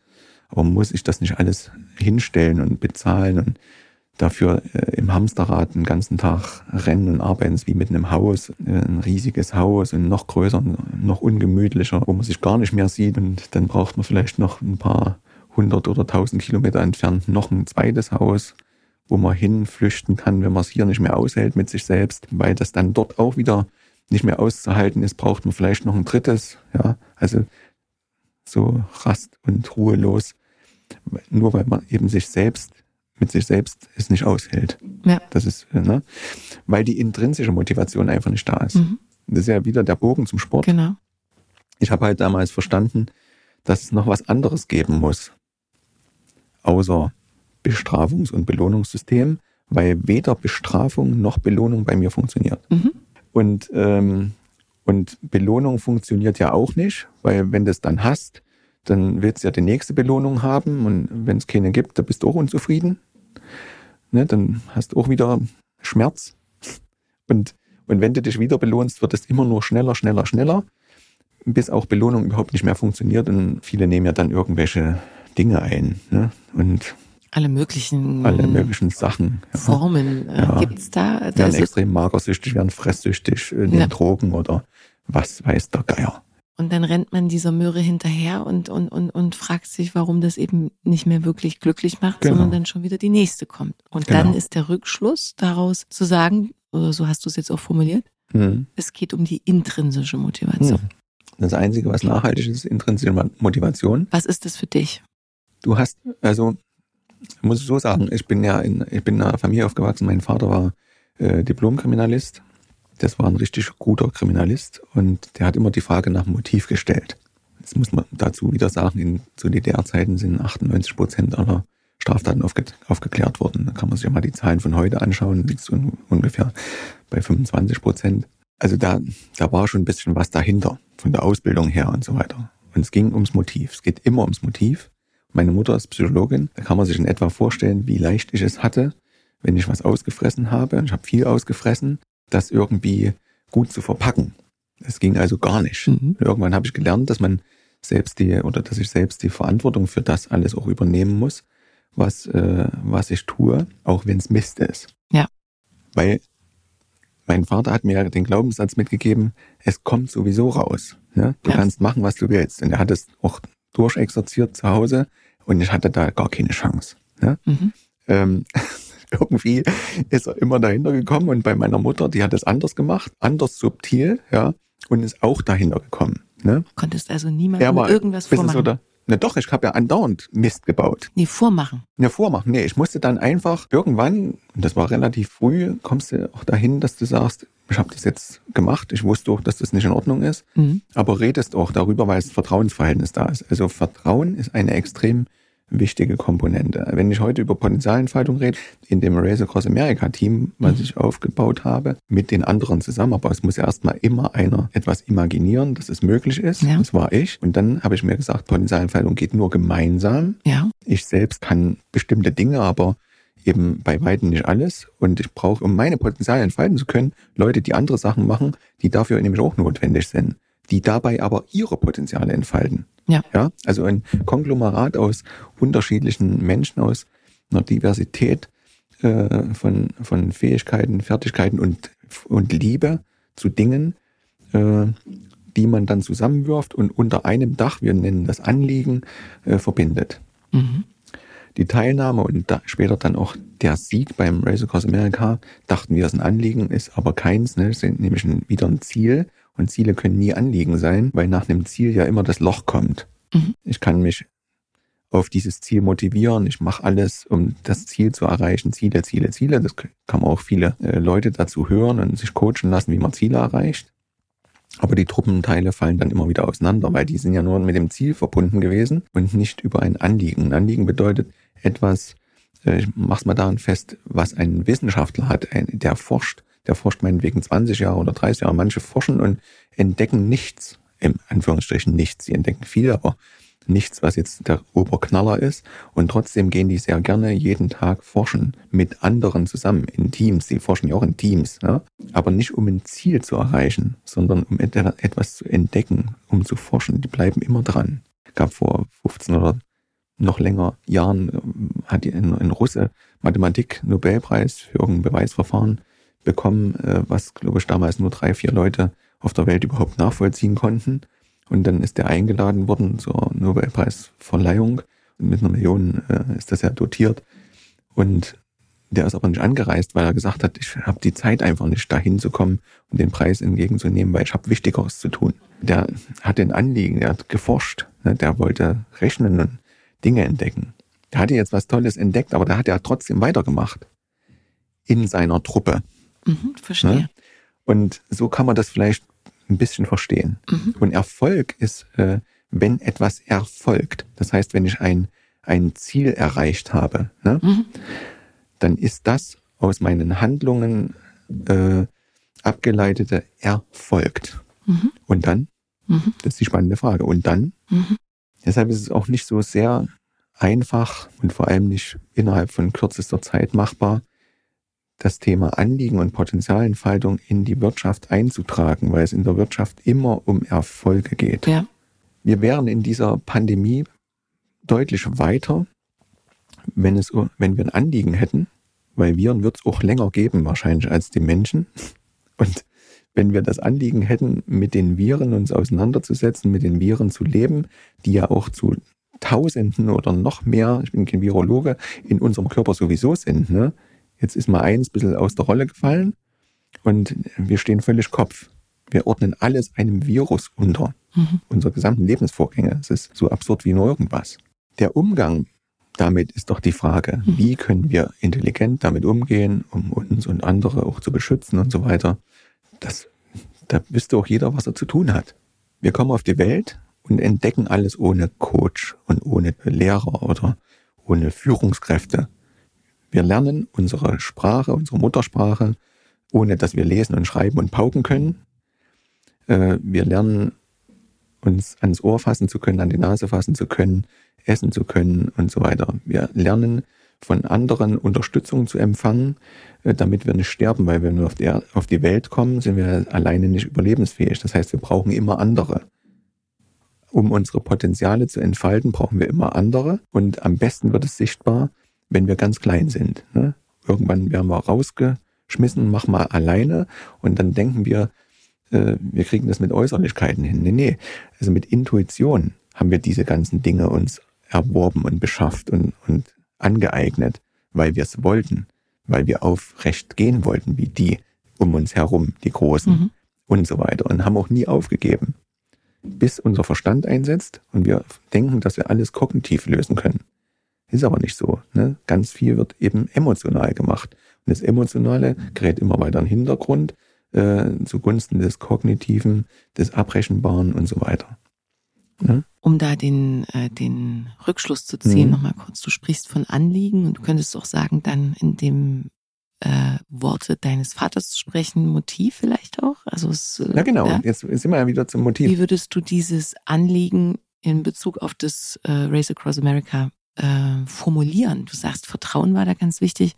Aber muss sich das nicht alles hinstellen und bezahlen und dafür äh, im Hamsterrad den ganzen Tag rennen und arbeiten, ist wie mit einem Haus, äh, ein riesiges Haus und noch größer, noch ungemütlicher, wo man sich gar nicht mehr sieht und dann braucht man vielleicht noch ein paar hundert oder tausend Kilometer entfernt noch ein zweites Haus, wo man hinflüchten kann, wenn man es hier nicht mehr aushält mit sich selbst, weil das dann dort auch wieder nicht mehr auszuhalten ist, braucht man vielleicht noch ein drittes. Ja, also so rast und ruhelos, nur weil man eben sich selbst mit sich selbst es nicht aushält. Ja. Das ist, ne? weil die intrinsische Motivation einfach nicht da ist. Mhm. Das ist ja wieder der Bogen zum Sport. Genau. Ich habe halt damals verstanden, dass es noch was anderes geben muss, außer Bestrafungs- und Belohnungssystem, weil weder Bestrafung noch Belohnung bei mir funktioniert. Mhm. Und, ähm, und Belohnung funktioniert ja auch nicht, weil wenn du es dann hast, dann willst du ja die nächste Belohnung haben und wenn es keine gibt, dann bist du auch unzufrieden. Ne, dann hast du auch wieder Schmerz. Und, und wenn du dich wieder belohnst, wird es immer nur schneller, schneller, schneller, bis auch Belohnung überhaupt nicht mehr funktioniert und viele nehmen ja dann irgendwelche Dinge ein. Ne? Und alle möglichen, alle möglichen Sachen. Ja. Formen äh, ja. gibt's da. Werden also, extrem magersüchtig, werden fresssüchtig, äh, nehmen ja. Drogen oder was weiß der Geier. Und dann rennt man dieser Möhre hinterher und, und, und, und fragt sich, warum das eben nicht mehr wirklich glücklich macht, genau. sondern dann schon wieder die nächste kommt. Und genau. dann ist der Rückschluss daraus zu sagen, oder so hast du es jetzt auch formuliert, mhm. es geht um die intrinsische Motivation. Mhm. Das Einzige, was nachhaltig ist, ist intrinsische Motivation. Was ist das für dich? Du hast, also, muss ich so sagen, ich bin ja in, ich bin in einer Familie aufgewachsen. Mein Vater war äh, Diplomkriminalist. Das war ein richtig guter Kriminalist und der hat immer die Frage nach Motiv gestellt. Jetzt muss man dazu wieder sagen, in, zu DDR-Zeiten sind 98 Prozent aller Straftaten aufge, aufgeklärt worden. Da kann man sich ja mal die Zahlen von heute anschauen, liegt so ungefähr bei 25 Prozent. Also da, da war schon ein bisschen was dahinter, von der Ausbildung her und so weiter. Und es ging ums Motiv. Es geht immer ums Motiv. Meine Mutter ist Psychologin. Da kann man sich in etwa vorstellen, wie leicht ich es hatte, wenn ich was ausgefressen habe. Und ich habe viel ausgefressen, das irgendwie gut zu verpacken. Es ging also gar nicht. Mhm. Irgendwann habe ich gelernt, dass man selbst die oder dass ich selbst die Verantwortung für das alles auch übernehmen muss, was äh, was ich tue, auch wenn es Mist ist. Ja. Weil mein Vater hat mir den Glaubenssatz mitgegeben, es kommt sowieso raus. Ja? Du ja. kannst machen, was du willst. Und er hat es auch durchexerziert zu Hause und ich hatte da gar keine Chance. Ja? Mhm. Ähm, [LAUGHS] irgendwie ist er immer dahinter gekommen und bei meiner Mutter, die hat es anders gemacht, anders subtil, ja, und ist auch dahinter gekommen. Ne? Konntest also niemandem irgendwas vormachen? So der, na doch, ich habe ja andauernd Mist gebaut. Nee, vormachen. Ja, vormachen. Nee, ich musste dann einfach irgendwann, und das war relativ früh, kommst du auch dahin, dass du sagst, ich habe das jetzt gemacht, ich wusste auch, dass das nicht in Ordnung ist, mhm. aber redest auch darüber, weil das Vertrauensverhältnis da ist. Also Vertrauen ist eine extrem wichtige Komponente. Wenn ich heute über Potenzialentfaltung rede, in dem Race Across America Team, was mhm. ich aufgebaut habe, mit den anderen zusammen, aber es muss ja erstmal immer einer etwas imaginieren, dass es möglich ist. Ja. Das war ich. Und dann habe ich mir gesagt, Potenzialentfaltung geht nur gemeinsam. Ja. Ich selbst kann bestimmte Dinge, aber eben bei weitem nicht alles. Und ich brauche, um meine Potenziale entfalten zu können, Leute, die andere Sachen machen, die dafür nämlich auch notwendig sind, die dabei aber ihre Potenziale entfalten. Ja. ja. Also ein Konglomerat aus unterschiedlichen Menschen, aus einer Diversität äh, von, von Fähigkeiten, Fertigkeiten und, und Liebe zu Dingen, äh, die man dann zusammenwirft und unter einem Dach, wir nennen das Anliegen, äh, verbindet. Mhm. Die Teilnahme und da, später dann auch der Sieg beim Race Across America, dachten wir, ist ein Anliegen, ist aber keins, ne? Es ist nämlich ein, wieder ein Ziel und Ziele können nie Anliegen sein, weil nach einem Ziel ja immer das Loch kommt. Mhm. Ich kann mich auf dieses Ziel motivieren. Ich mache alles, um das Ziel zu erreichen. Ziele, Ziele, Ziele. Das kann man auch viele äh, Leute dazu hören und sich coachen lassen, wie man Ziele erreicht. Aber die Truppenteile fallen dann immer wieder auseinander, weil die sind ja nur mit dem Ziel verbunden gewesen und nicht über ein Anliegen. Ein Anliegen bedeutet etwas, äh, ich mach's mal daran fest, was ein Wissenschaftler hat, ein, der forscht der forscht meinetwegen 20 Jahre oder 30 Jahre. Manche forschen und entdecken nichts, im Anführungsstrichen nichts. Sie entdecken viel, aber nichts, was jetzt der Oberknaller ist. Und trotzdem gehen die sehr gerne jeden Tag forschen mit anderen zusammen in Teams. Sie forschen ja auch in Teams, ja? aber nicht um ein Ziel zu erreichen, sondern um etwas zu entdecken, um zu forschen. Die bleiben immer dran. Gab vor 15 oder noch länger Jahren ähm, hat ein, ein Russe Mathematik Nobelpreis für irgendein Beweisverfahren bekommen, äh, was, glaube ich, damals nur drei, vier Leute auf der Welt überhaupt nachvollziehen konnten. Und dann ist er eingeladen worden zur Nobelpreisverleihung. Und mit einer Million äh, ist das ja dotiert. Und der ist aber nicht angereist, weil er gesagt hat, ich habe die Zeit einfach nicht dahin zu kommen und den Preis entgegenzunehmen, weil ich habe Wichtigeres zu tun. Der hat den Anliegen, der hat geforscht, ne? der wollte rechnen und Dinge entdecken. Der hatte jetzt was Tolles entdeckt, aber der hat ja trotzdem weitergemacht in seiner Truppe. Mhm, verstehe. Ne? Und so kann man das vielleicht ein bisschen verstehen. Mhm. Und Erfolg ist, äh, wenn etwas erfolgt. Das heißt, wenn ich ein, ein Ziel erreicht habe, ne? Mhm dann ist das aus meinen Handlungen äh, abgeleitete erfolgt. Mhm. Und dann? Mhm. Das ist die spannende Frage. Und dann? Mhm. Deshalb ist es auch nicht so sehr einfach und vor allem nicht innerhalb von kürzester Zeit machbar, das Thema Anliegen und Potenzialentfaltung in die Wirtschaft einzutragen, weil es in der Wirtschaft immer um Erfolge geht. Ja. Wir wären in dieser Pandemie deutlich weiter, wenn, es, wenn wir ein Anliegen hätten, weil Viren wird es auch länger geben wahrscheinlich als die Menschen. Und wenn wir das Anliegen hätten, mit den Viren uns auseinanderzusetzen, mit den Viren zu leben, die ja auch zu Tausenden oder noch mehr, ich bin kein Virologe, in unserem Körper sowieso sind. Ne? Jetzt ist mal eins ein bisschen aus der Rolle gefallen und wir stehen völlig Kopf. Wir ordnen alles einem Virus unter. Mhm. Unsere gesamten Lebensvorgänge. Es ist so absurd wie nur irgendwas. Der Umgang damit ist doch die Frage, mhm. wie können wir intelligent damit umgehen, um uns und andere auch zu beschützen und so weiter. Das, da wüsste auch jeder, was er zu tun hat. Wir kommen auf die Welt und entdecken alles ohne Coach und ohne Lehrer oder ohne Führungskräfte. Wir lernen unsere Sprache, unsere Muttersprache, ohne dass wir lesen und schreiben und pauken können. Äh, wir lernen uns ans Ohr fassen zu können, an die Nase fassen zu können, essen zu können und so weiter. Wir lernen von anderen Unterstützung zu empfangen, äh, damit wir nicht sterben, weil wenn wir auf die, auf die Welt kommen, sind wir alleine nicht überlebensfähig. Das heißt, wir brauchen immer andere. Um unsere Potenziale zu entfalten, brauchen wir immer andere. Und am besten wird es sichtbar, wenn wir ganz klein sind. Ne? Irgendwann werden wir rausgeschmissen, mach mal alleine und dann denken wir, äh, wir kriegen das mit Äußerlichkeiten hin. Nee, nee. Also mit Intuition haben wir diese ganzen Dinge uns erworben und beschafft und, und angeeignet, weil wir es wollten, weil wir aufrecht gehen wollten, wie die um uns herum, die Großen mhm. und so weiter und haben auch nie aufgegeben, bis unser Verstand einsetzt und wir denken, dass wir alles kognitiv lösen können. Ist aber nicht so. Ne? Ganz viel wird eben emotional gemacht. Und das Emotionale gerät immer weiter in den Hintergrund äh, zugunsten des Kognitiven, des Abrechenbaren und so weiter. Ne? Um da den, äh, den Rückschluss zu ziehen, mhm. nochmal kurz, du sprichst von Anliegen und du könntest auch sagen, dann in dem äh, Worte deines Vaters zu sprechen, Motiv vielleicht auch? Also es, äh, ja genau, ja? jetzt sind wir ja wieder zum Motiv. Wie würdest du dieses Anliegen in Bezug auf das äh, Race Across America äh, formulieren? Du sagst, Vertrauen war da ganz wichtig.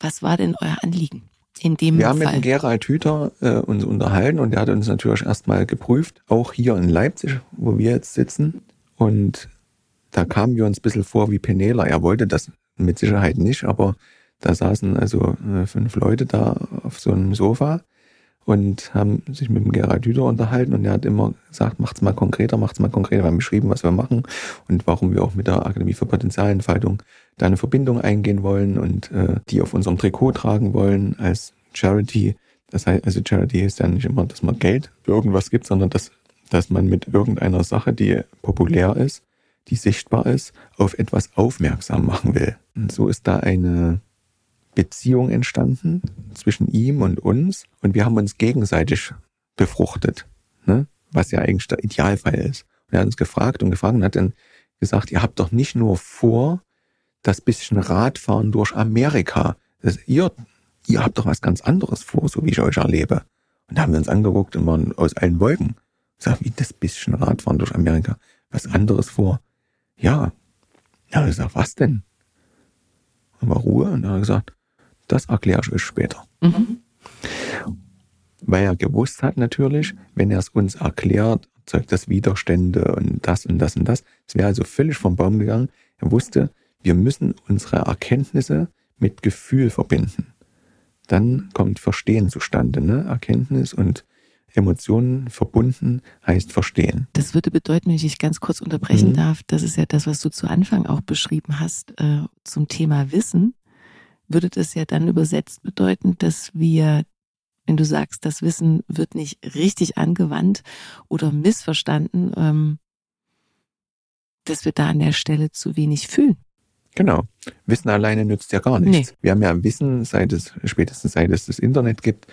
Was war denn euer Anliegen? in dem Wir Fall. haben mit dem Gerald Hüther äh, uns unterhalten und der hat uns natürlich erstmal geprüft, auch hier in Leipzig, wo wir jetzt sitzen. Und da kamen wir uns ein bisschen vor wie Penela. Er wollte das mit Sicherheit nicht, aber da saßen also äh, fünf Leute da auf so einem Sofa und haben sich mit dem Gerald Hüther unterhalten und er hat immer gesagt, macht's mal konkreter, macht's mal konkreter. Wir haben beschrieben, was wir machen und warum wir auch mit der Akademie für Potenzialentfaltung da eine Verbindung eingehen wollen und äh, die auf unserem Trikot tragen wollen als Charity. Das heißt, also Charity ist ja nicht immer, dass man Geld für irgendwas gibt, sondern dass, dass man mit irgendeiner Sache, die populär ist, die sichtbar ist, auf etwas aufmerksam machen will. Und so ist da eine Beziehung entstanden zwischen ihm und uns und wir haben uns gegenseitig befruchtet, ne? was ja eigentlich der Idealfall ist. Und er hat uns gefragt und gefragt und hat dann gesagt, ihr habt doch nicht nur vor, das bisschen Radfahren durch Amerika. Das, ihr, ihr habt doch was ganz anderes vor, so wie ich euch erlebe. Und da haben wir uns angeguckt und waren aus allen Wolken. Sag, wie das bisschen Radfahren durch Amerika? Was anderes vor? Ja. Ja, ich sag, was denn? Und war Ruhe und dann hat er gesagt, das erkläre ich euch später. Mhm. Weil er gewusst hat natürlich, wenn er es uns erklärt, erzeugt das Widerstände und das und das und das. Es wäre also völlig vom Baum gegangen. Er wusste, wir müssen unsere Erkenntnisse mit Gefühl verbinden. Dann kommt Verstehen zustande. Ne? Erkenntnis und Emotionen verbunden heißt verstehen. Das würde bedeuten, wenn ich dich ganz kurz unterbrechen mhm. darf, das ist ja das, was du zu Anfang auch beschrieben hast äh, zum Thema Wissen würde das ja dann übersetzt bedeuten, dass wir, wenn du sagst, das Wissen wird nicht richtig angewandt oder missverstanden, ähm, dass wir da an der Stelle zu wenig fühlen. Genau. Wissen alleine nützt ja gar nichts. Nee. Wir haben ja Wissen, seit es, spätestens seit es das Internet gibt,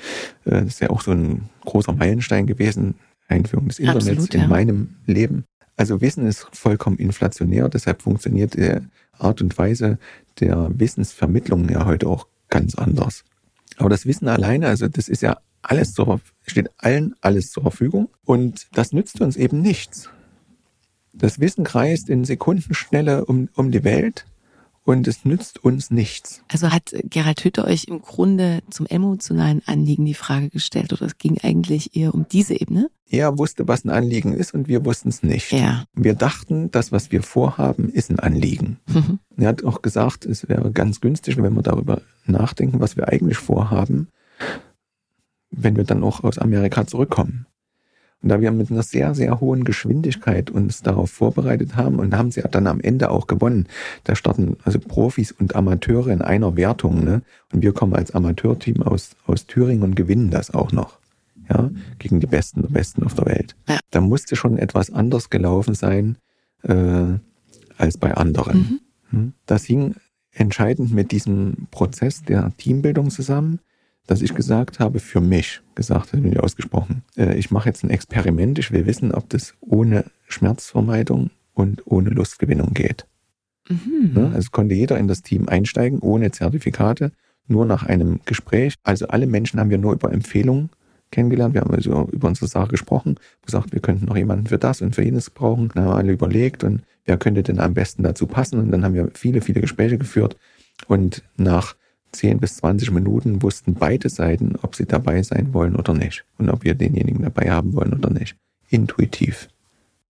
äh, das ist ja auch so ein großer Meilenstein gewesen, Einführung des Internets Absolut, in ja. meinem Leben. Also Wissen ist vollkommen inflationär, deshalb funktioniert die Art und Weise der Wissensvermittlung ja heute auch ganz anders. Aber das Wissen alleine, also das ist ja alles zur, steht allen alles zur Verfügung und das nützt uns eben nichts. Das Wissen kreist in Sekundenschnelle um, um die Welt und es nützt uns nichts. Also hat Gerald Hütter euch im Grunde zum emotionalen Anliegen die Frage gestellt oder es ging eigentlich eher um diese Ebene? Er wusste, was ein Anliegen ist und wir wussten es nicht. Ja. Wir dachten, das, was wir vorhaben, ist ein Anliegen. Mhm. Er hat auch gesagt, es wäre ganz günstig, wenn wir darüber nachdenken, was wir eigentlich vorhaben, wenn wir dann auch aus Amerika zurückkommen. Und da wir mit einer sehr, sehr hohen Geschwindigkeit uns darauf vorbereitet haben und haben sie ja dann am Ende auch gewonnen. Da starten also Profis und Amateure in einer Wertung. Ne? Und wir kommen als Amateurteam aus, aus Thüringen und gewinnen das auch noch. Ja, gegen die Besten der Besten auf der Welt. Ja. Da musste schon etwas anders gelaufen sein äh, als bei anderen. Mhm. Hm? Das hing entscheidend mit diesem Prozess der Teambildung zusammen dass ich gesagt habe, für mich, gesagt habe ich ausgesprochen, äh, ich mache jetzt ein Experiment, ich will wissen, ob das ohne Schmerzvermeidung und ohne Lustgewinnung geht. Mhm. Ne? Also konnte jeder in das Team einsteigen, ohne Zertifikate, nur nach einem Gespräch. Also alle Menschen haben wir nur über Empfehlungen kennengelernt. Wir haben also über unsere Sache gesprochen, gesagt, wir könnten noch jemanden für das und für jenes brauchen. Dann haben wir alle überlegt und wer könnte denn am besten dazu passen. Und dann haben wir viele, viele Gespräche geführt. Und nach 10 bis 20 Minuten wussten beide Seiten, ob sie dabei sein wollen oder nicht und ob wir denjenigen dabei haben wollen oder nicht. Intuitiv.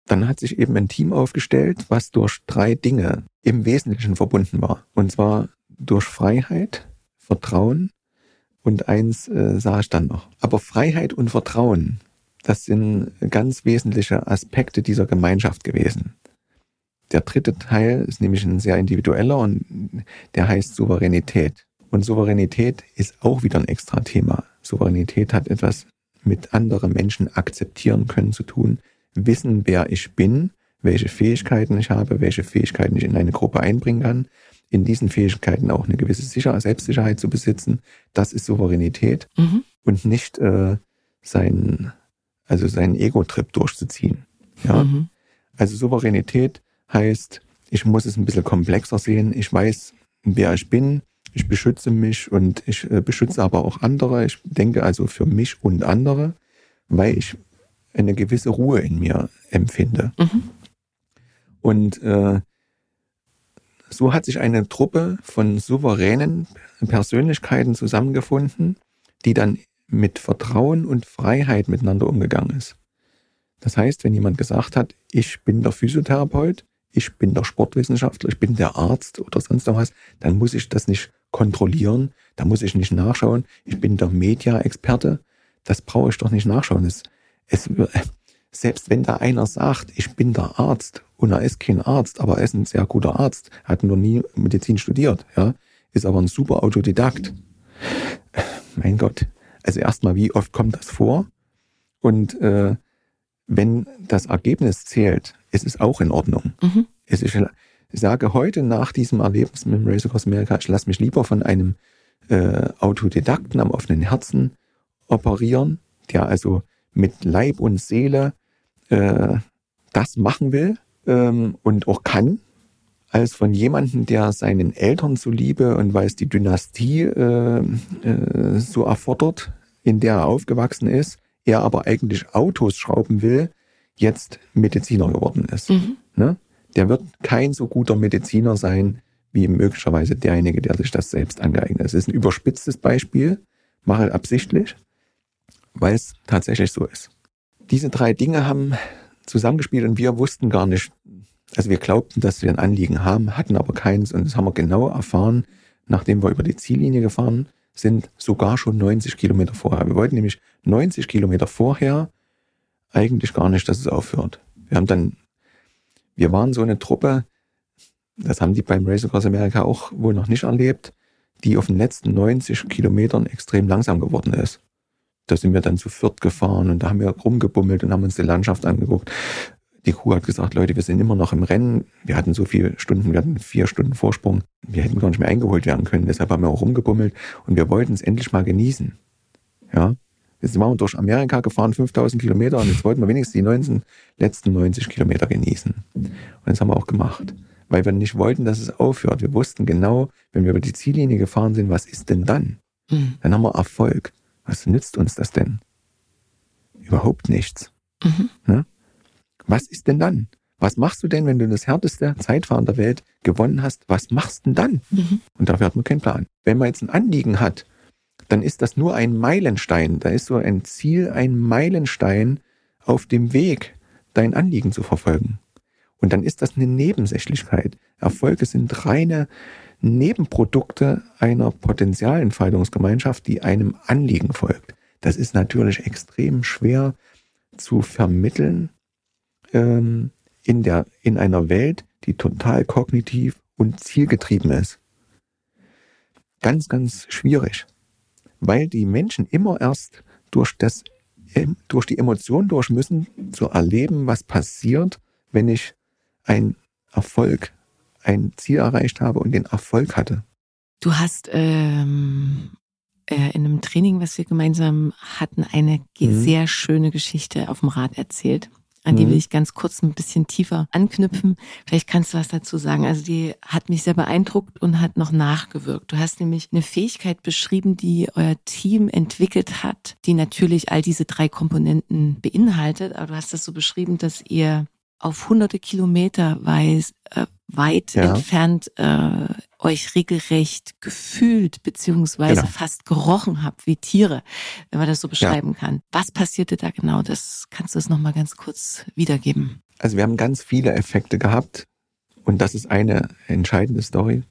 Dann hat sich eben ein Team aufgestellt, was durch drei Dinge im Wesentlichen verbunden war. Und zwar durch Freiheit, Vertrauen und eins äh, sah ich dann noch. Aber Freiheit und Vertrauen, das sind ganz wesentliche Aspekte dieser Gemeinschaft gewesen. Der dritte Teil ist nämlich ein sehr individueller und der heißt Souveränität. Und Souveränität ist auch wieder ein extra Thema. Souveränität hat etwas mit anderen Menschen akzeptieren können zu tun, wissen, wer ich bin, welche Fähigkeiten ich habe, welche Fähigkeiten ich in eine Gruppe einbringen kann, in diesen Fähigkeiten auch eine gewisse Sicherheit, Selbstsicherheit zu besitzen, das ist Souveränität mhm. und nicht äh, sein, also seinen Ego-Trip durchzuziehen. Ja? Mhm. Also Souveränität heißt, ich muss es ein bisschen komplexer sehen, ich weiß, wer ich bin, ich beschütze mich und ich äh, beschütze aber auch andere. Ich denke also für mich und andere, weil ich eine gewisse Ruhe in mir empfinde. Mhm. Und äh, so hat sich eine Truppe von souveränen Persönlichkeiten zusammengefunden, die dann mit Vertrauen und Freiheit miteinander umgegangen ist. Das heißt, wenn jemand gesagt hat, ich bin der Physiotherapeut, ich bin der Sportwissenschaftler, ich bin der Arzt oder sonst noch was, dann muss ich das nicht kontrollieren, da muss ich nicht nachschauen, ich bin der Media-Experte, das brauche ich doch nicht nachschauen. Es, es, [LAUGHS] selbst wenn da einer sagt, ich bin der Arzt und er ist kein Arzt, aber er ist ein sehr guter Arzt, hat nur nie Medizin studiert, ja, ist aber ein super Autodidakt. Mein Gott, also erstmal, wie oft kommt das vor? Und äh, wenn das Ergebnis zählt, ist es auch in Ordnung. Mhm. Es ist, ich sage heute nach diesem Erlebnis mit dem Race Across America, ich lasse mich lieber von einem äh, Autodidakten am offenen Herzen operieren, der also mit Leib und Seele äh, das machen will ähm, und auch kann, als von jemandem, der seinen Eltern zuliebe und weil es die Dynastie äh, äh, so erfordert, in der er aufgewachsen ist, er aber eigentlich Autos schrauben will, jetzt Mediziner geworden ist. Mhm. Ne? Der wird kein so guter Mediziner sein, wie möglicherweise derjenige, der sich das selbst angeeignet. Es ist ein überspitztes Beispiel, mache absichtlich, weil es tatsächlich so ist. Diese drei Dinge haben zusammengespielt und wir wussten gar nicht, also wir glaubten, dass wir ein Anliegen haben, hatten aber keins und das haben wir genau erfahren, nachdem wir über die Ziellinie gefahren sind, sogar schon 90 Kilometer vorher. Wir wollten nämlich 90 Kilometer vorher eigentlich gar nicht, dass es aufhört. Wir haben dann, wir waren so eine Truppe, das haben die beim Race Across America auch wohl noch nicht erlebt, die auf den letzten 90 Kilometern extrem langsam geworden ist. Da sind wir dann zu viert gefahren und da haben wir rumgebummelt und haben uns die Landschaft angeguckt. Die Crew hat gesagt, Leute, wir sind immer noch im Rennen. Wir hatten so viele Stunden, wir hatten vier Stunden Vorsprung. Wir hätten gar nicht mehr eingeholt werden können. Deshalb haben wir auch rumgebummelt und wir wollten es endlich mal genießen. Ja. Jetzt sind wir durch Amerika gefahren, 5000 Kilometer und jetzt wollten wir wenigstens die 19, letzten 90 Kilometer genießen. Und das haben wir auch gemacht. Weil wir nicht wollten, dass es aufhört. Wir wussten genau, wenn wir über die Ziellinie gefahren sind, was ist denn dann? Mhm. Dann haben wir Erfolg. Was nützt uns das denn? Überhaupt nichts. Mhm. Ne? Was ist denn dann? Was machst du denn, wenn du das härteste Zeitfahren der Welt gewonnen hast? Was machst du denn dann? Mhm. Und dafür hat man keinen Plan. Wenn man jetzt ein Anliegen hat, dann ist das nur ein Meilenstein. Da ist so ein Ziel, ein Meilenstein auf dem Weg, dein Anliegen zu verfolgen. Und dann ist das eine Nebensächlichkeit. Erfolge sind reine Nebenprodukte einer Potenzialentfaltungsgemeinschaft, die einem Anliegen folgt. Das ist natürlich extrem schwer zu vermitteln ähm, in, der, in einer Welt, die total kognitiv und zielgetrieben ist. Ganz, ganz schwierig, weil die Menschen immer erst durch, das, durch die Emotionen durch müssen, zu erleben, was passiert, wenn ich ein Erfolg ein Ziel erreicht habe und den Erfolg hatte. Du hast ähm, äh, in einem Training, was wir gemeinsam hatten, eine mhm. sehr schöne Geschichte auf dem Rad erzählt. An die mhm. will ich ganz kurz ein bisschen tiefer anknüpfen. Vielleicht kannst du was dazu sagen. Also die hat mich sehr beeindruckt und hat noch nachgewirkt. Du hast nämlich eine Fähigkeit beschrieben, die euer Team entwickelt hat, die natürlich all diese drei Komponenten beinhaltet. Aber du hast das so beschrieben, dass ihr auf hunderte Kilometer weiß, äh, weit ja. entfernt äh, euch regelrecht gefühlt beziehungsweise genau. fast gerochen habt wie Tiere, wenn man das so beschreiben ja. kann. Was passierte da genau? Das kannst du es nochmal ganz kurz wiedergeben. Also wir haben ganz viele Effekte gehabt und das ist eine entscheidende Story.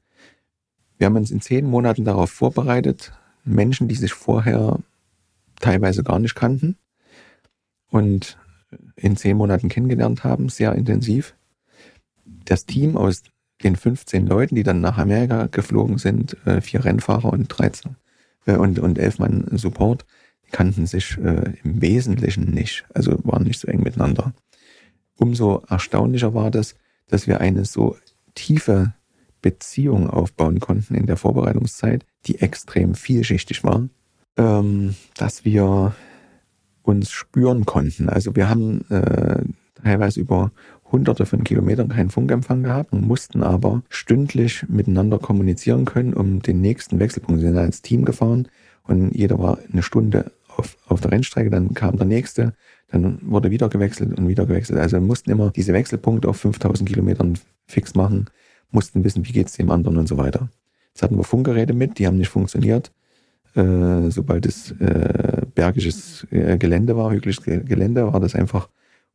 Wir haben uns in zehn Monaten darauf vorbereitet, Menschen, die sich vorher teilweise gar nicht kannten und in zehn Monaten kennengelernt haben, sehr intensiv. Das Team aus den 15 Leuten, die dann nach Amerika geflogen sind, äh, vier Rennfahrer und 13 äh, und, und elf Mann Support, kannten sich äh, im Wesentlichen nicht, also waren nicht so eng miteinander. Umso erstaunlicher war das, dass wir eine so tiefe Beziehung aufbauen konnten in der Vorbereitungszeit, die extrem vielschichtig war, ähm, dass wir uns spüren konnten. Also wir haben äh, teilweise über hunderte von Kilometern keinen Funkempfang gehabt und mussten aber stündlich miteinander kommunizieren können, um den nächsten Wechselpunkt. Wir sind als Team gefahren und jeder war eine Stunde auf, auf der Rennstrecke, dann kam der nächste, dann wurde wieder gewechselt und wieder gewechselt. Also wir mussten immer diese Wechselpunkte auf 5000 Kilometern fix machen, mussten wissen, wie geht's dem anderen und so weiter. Jetzt hatten wir Funkgeräte mit, die haben nicht funktioniert. Äh, sobald es äh, bergisches äh, Gelände war, hügeliges Gelände, war das einfach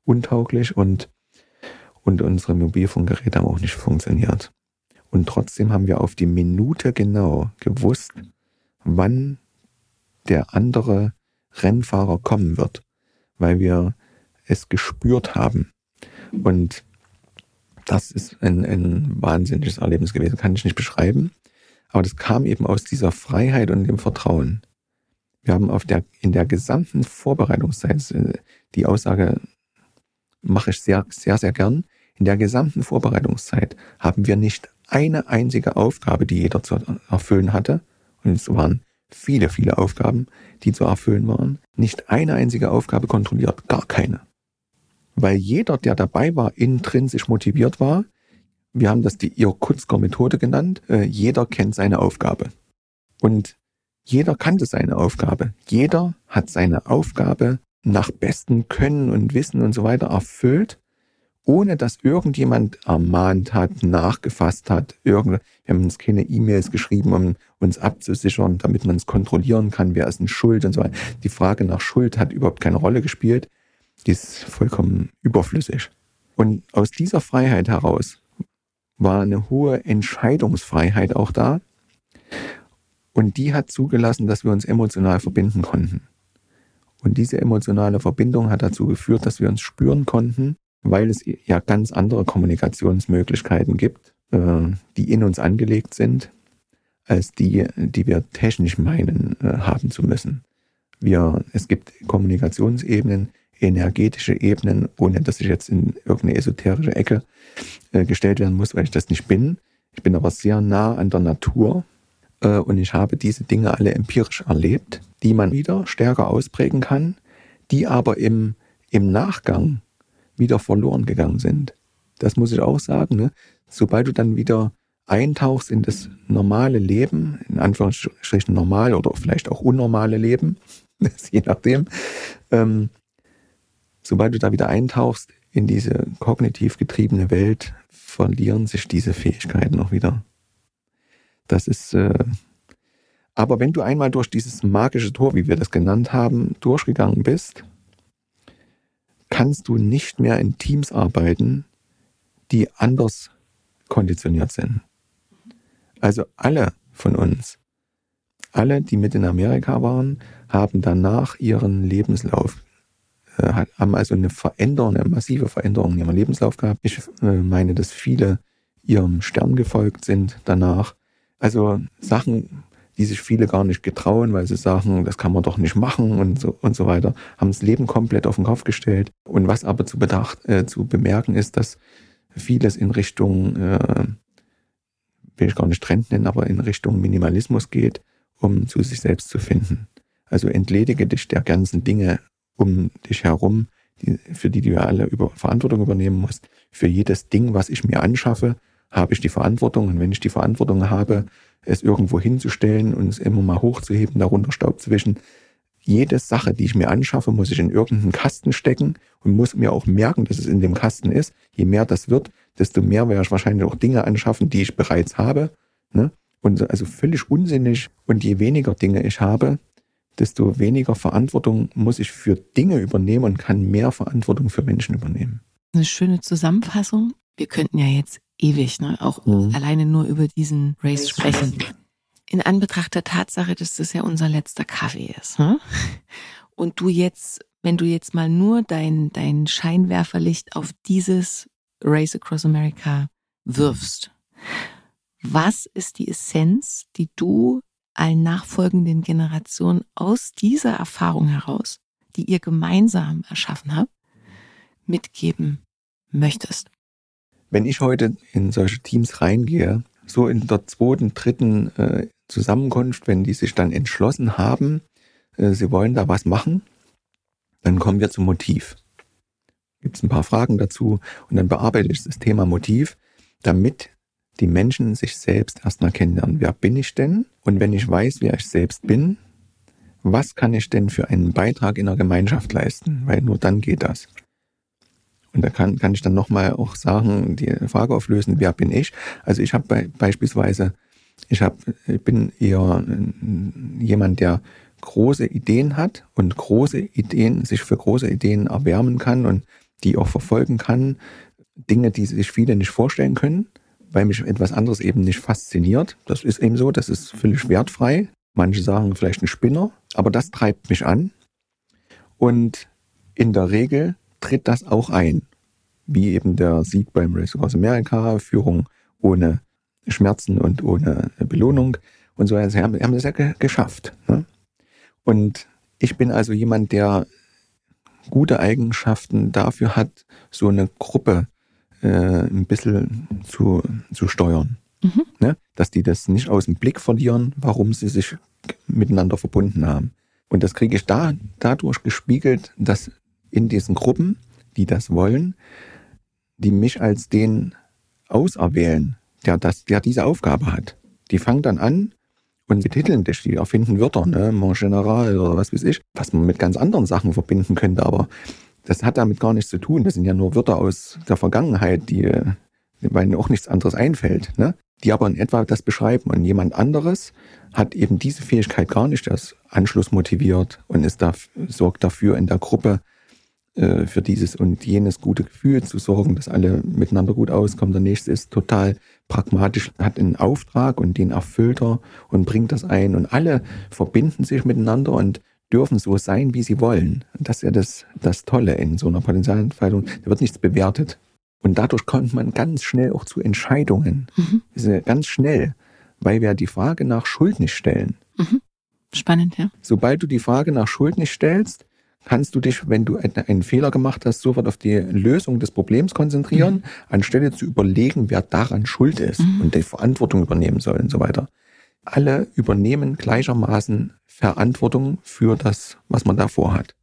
untauglich und, und unsere Mobilfunkgeräte haben auch nicht funktioniert. Und trotzdem haben wir auf die Minute genau gewusst, wann der andere Rennfahrer kommen wird, weil wir es gespürt haben. Und das ist ein, ein wahnsinniges Erlebnis gewesen, kann ich nicht beschreiben. Aber das kam eben aus dieser Freiheit und dem Vertrauen. Wir haben auf der, in der gesamten Vorbereitungszeit, äh, die Aussage mache ich sehr, sehr, sehr gern, in der gesamten Vorbereitungszeit haben wir nicht eine einzige Aufgabe, die jeder zu erfüllen hatte, und es waren viele, viele Aufgaben, die zu erfüllen waren, nicht eine einzige Aufgabe kontrolliert, gar keine. Weil jeder, der dabei war, intrinsisch motiviert war, wir haben das die Irkutsker Methode genannt. Äh, jeder kennt seine Aufgabe. Und jeder kannte seine Aufgabe. Jeder hat seine Aufgabe nach bestem Können und Wissen und so weiter erfüllt, ohne dass irgendjemand ermahnt hat, nachgefasst hat. Irgend, wir haben uns keine E-Mails geschrieben, um uns abzusichern, damit man es kontrollieren kann, wer ist denn schuld und so weiter. Die Frage nach Schuld hat überhaupt keine Rolle gespielt. Die ist vollkommen überflüssig. Und aus dieser Freiheit heraus war eine hohe Entscheidungsfreiheit auch da. Und die hat zugelassen, dass wir uns emotional verbinden konnten. Und diese emotionale Verbindung hat dazu geführt, dass wir uns spüren konnten, weil es ja ganz andere Kommunikationsmöglichkeiten gibt, äh, die in uns angelegt sind, als die, die wir technisch meinen äh, haben zu müssen. Wir, es gibt Kommunikationsebenen, energetische Ebenen, ohne dass ich jetzt in irgendeine esoterische Ecke äh, gestellt werden muss, weil ich das nicht bin. Ich bin aber sehr nah an der Natur äh, und ich habe diese Dinge alle empirisch erlebt, die man wieder stärker ausprägen kann, die aber im, im Nachgang wieder verloren gegangen sind. Das muss ich auch sagen. Ne? Sobald du dann wieder eintauchst in das normale Leben, in Anführungsstrichen normal oder vielleicht auch unnormale Leben, [LAUGHS] je nachdem, ähm, sobald du da wieder eintauchst in diese kognitiv getriebene Welt, verlieren sich diese Fähigkeiten auch wieder. Das ist, äh, aber wenn du einmal durch dieses magische Tor, wie wir das genannt haben, durchgegangen bist, kannst du nicht mehr in Teams arbeiten, die anders konditioniert sind. Also alle von uns, alle, die mit in Amerika waren, haben danach ihren Lebenslauf, äh, haben also eine Veränderung, eine massive Veränderung in ihrem Lebenslauf gehabt. Ich äh, meine, dass viele ihrem Stern gefolgt sind danach. Also Sachen, die sich viele gar nicht getrauen, weil sie sagen, das kann man doch nicht machen und so, und so weiter, haben das Leben komplett auf den Kopf gestellt. Und was aber zu, bedacht, äh, zu bemerken ist, dass vieles in Richtung, äh, will ich gar nicht Trend nennen, aber in Richtung Minimalismus geht, um zu sich selbst zu finden. Also entledige dich der ganzen Dinge um dich herum, die, für die du alle über Verantwortung übernehmen musst. Für jedes Ding, was ich mir anschaffe, habe ich die Verantwortung. Und wenn ich die Verantwortung habe, es irgendwo hinzustellen und es immer mal hochzuheben, darunter Staub zu wischen, jede Sache, die ich mir anschaffe, muss ich in irgendeinen Kasten stecken und muss mir auch merken, dass es in dem Kasten ist. Je mehr das wird, desto mehr werde ich wahrscheinlich auch Dinge anschaffen, die ich bereits habe. Ne? Und also völlig unsinnig. Und je weniger Dinge ich habe, desto weniger Verantwortung muss ich für Dinge übernehmen und kann mehr Verantwortung für Menschen übernehmen. Eine schöne Zusammenfassung. Wir könnten ja jetzt ewig, ne, auch mhm. alleine nur über diesen Race sprechen in Anbetracht der Tatsache, dass das ja unser letzter Kaffee ist. Hm? Und du jetzt, wenn du jetzt mal nur dein, dein Scheinwerferlicht auf dieses Race Across America wirfst, was ist die Essenz, die du allen nachfolgenden Generationen aus dieser Erfahrung heraus, die ihr gemeinsam erschaffen habt, mitgeben möchtest? Wenn ich heute in solche Teams reingehe, so in der zweiten, dritten äh, Zusammenkunft, wenn die sich dann entschlossen haben, äh, sie wollen da was machen, dann kommen wir zum Motiv. Gibt es ein paar Fragen dazu und dann bearbeite ich das Thema Motiv, damit die Menschen sich selbst erstmal kennenlernen. Wer bin ich denn? Und wenn ich weiß, wer ich selbst bin, was kann ich denn für einen Beitrag in der Gemeinschaft leisten? Weil nur dann geht das. Und da kann, kann ich dann nochmal auch sagen, die Frage auflösen, wer bin ich? Also ich habe be beispielsweise ich, hab, ich bin eher jemand, der große Ideen hat und große Ideen, sich für große Ideen erwärmen kann und die auch verfolgen kann. Dinge, die sich viele nicht vorstellen können, weil mich etwas anderes eben nicht fasziniert. Das ist eben so, das ist völlig wertfrei. Manche sagen vielleicht ein Spinner, aber das treibt mich an. Und in der Regel tritt das auch ein. Wie eben der Sieg beim Race Across America, Führung ohne Schmerzen und ohne Belohnung und so. Also haben, haben das ja geschafft. Ne? Und ich bin also jemand, der gute Eigenschaften dafür hat, so eine Gruppe äh, ein bisschen zu, zu steuern. Mhm. Ne? Dass die das nicht aus dem Blick verlieren, warum sie sich miteinander verbunden haben. Und das kriege ich da dadurch gespiegelt, dass in diesen Gruppen, die das wollen, die mich als den auserwählen, der, das, der diese Aufgabe hat. Die fangen dann an und betiteln dich, die erfinden Wörter, ne, Mon General oder was weiß ich, was man mit ganz anderen Sachen verbinden könnte, aber das hat damit gar nichts zu tun. Das sind ja nur Wörter aus der Vergangenheit, die, weil auch nichts anderes einfällt, ne? die aber in etwa das beschreiben. Und jemand anderes hat eben diese Fähigkeit gar nicht, das Anschluss motiviert und ist da, sorgt dafür in der Gruppe, äh, für dieses und jenes gute Gefühl zu sorgen, dass alle miteinander gut auskommen. Der nächste ist total pragmatisch, hat einen Auftrag und den erfüllt er und bringt das ein. Und alle verbinden sich miteinander und dürfen so sein, wie sie wollen. Das ist ja das, das Tolle in so einer Potenzialentfaltung. Da wird nichts bewertet. Und dadurch kommt man ganz schnell auch zu Entscheidungen. Mhm. Ganz schnell. weil wir die Frage nach Schuld nicht stellen. Mhm. Spannend, ja. Sobald du die Frage nach Schuld nicht stellst, kannst du dich, wenn du einen Fehler gemacht hast, sofort auf die Lösung des Problems konzentrieren, mhm. anstelle zu überlegen, wer daran schuld ist mhm. und die Verantwortung übernehmen soll und so weiter. Alle übernehmen gleichermaßen Verantwortung für das, was man davor hat.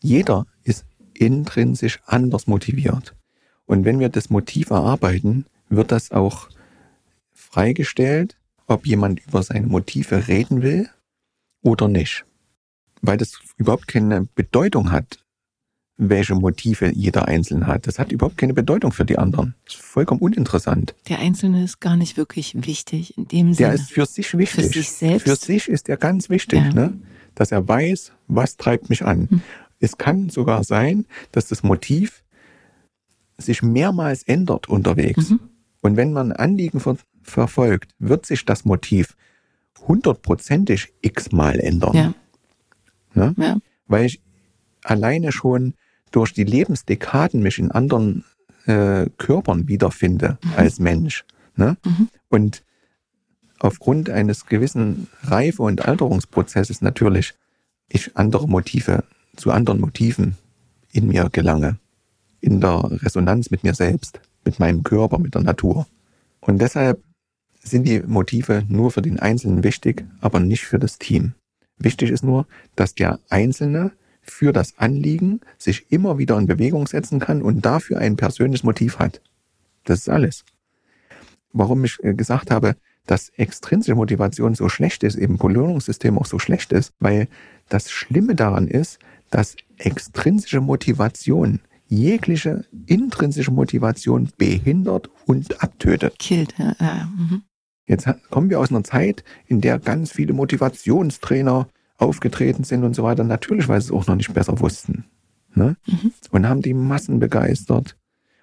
Jeder ist intrinsisch anders motiviert. Und wenn wir das Motiv erarbeiten, wird das auch freigestellt, ob jemand über seine Motive reden will oder nicht. Weil das überhaupt keine Bedeutung hat, welche Motive jeder Einzelne hat. Das hat überhaupt keine Bedeutung für die anderen. Das ist vollkommen uninteressant. Der Einzelne ist gar nicht wirklich wichtig in dem Sinne. Der ist für sich wichtig. Für sich selbst. Für sich ist er ganz wichtig, ja. ne? dass er weiß, was treibt mich an. Hm. Es kann sogar sein, dass das Motiv sich mehrmals ändert unterwegs. Mhm. Und wenn man Anliegen ver verfolgt, wird sich das Motiv hundertprozentig x-mal ändern. Ja. Ne? Ja. Weil ich alleine schon durch die Lebensdekaden mich in anderen äh, Körpern wiederfinde mhm. als Mensch. Ne? Mhm. Und aufgrund eines gewissen Reife- und Alterungsprozesses natürlich ich andere Motive zu anderen Motiven in mir gelange. In der Resonanz mit mir selbst, mit meinem Körper, mit der Natur. Und deshalb sind die Motive nur für den Einzelnen wichtig, aber nicht für das Team. Wichtig ist nur, dass der Einzelne für das Anliegen sich immer wieder in Bewegung setzen kann und dafür ein persönliches Motiv hat. Das ist alles. Warum ich äh, gesagt habe, dass extrinsische Motivation so schlecht ist, eben Belohnungssystem auch so schlecht ist, weil das Schlimme daran ist, dass extrinsische Motivation jegliche intrinsische Motivation behindert und abtötet. Killt, ja. ja. Mhm. Jetzt kommen wir aus einer Zeit, in der ganz viele Motivationstrainer aufgetreten sind und so weiter. Natürlich, weil sie es auch noch nicht besser wussten. Ne? Mhm. Und haben die Massen begeistert.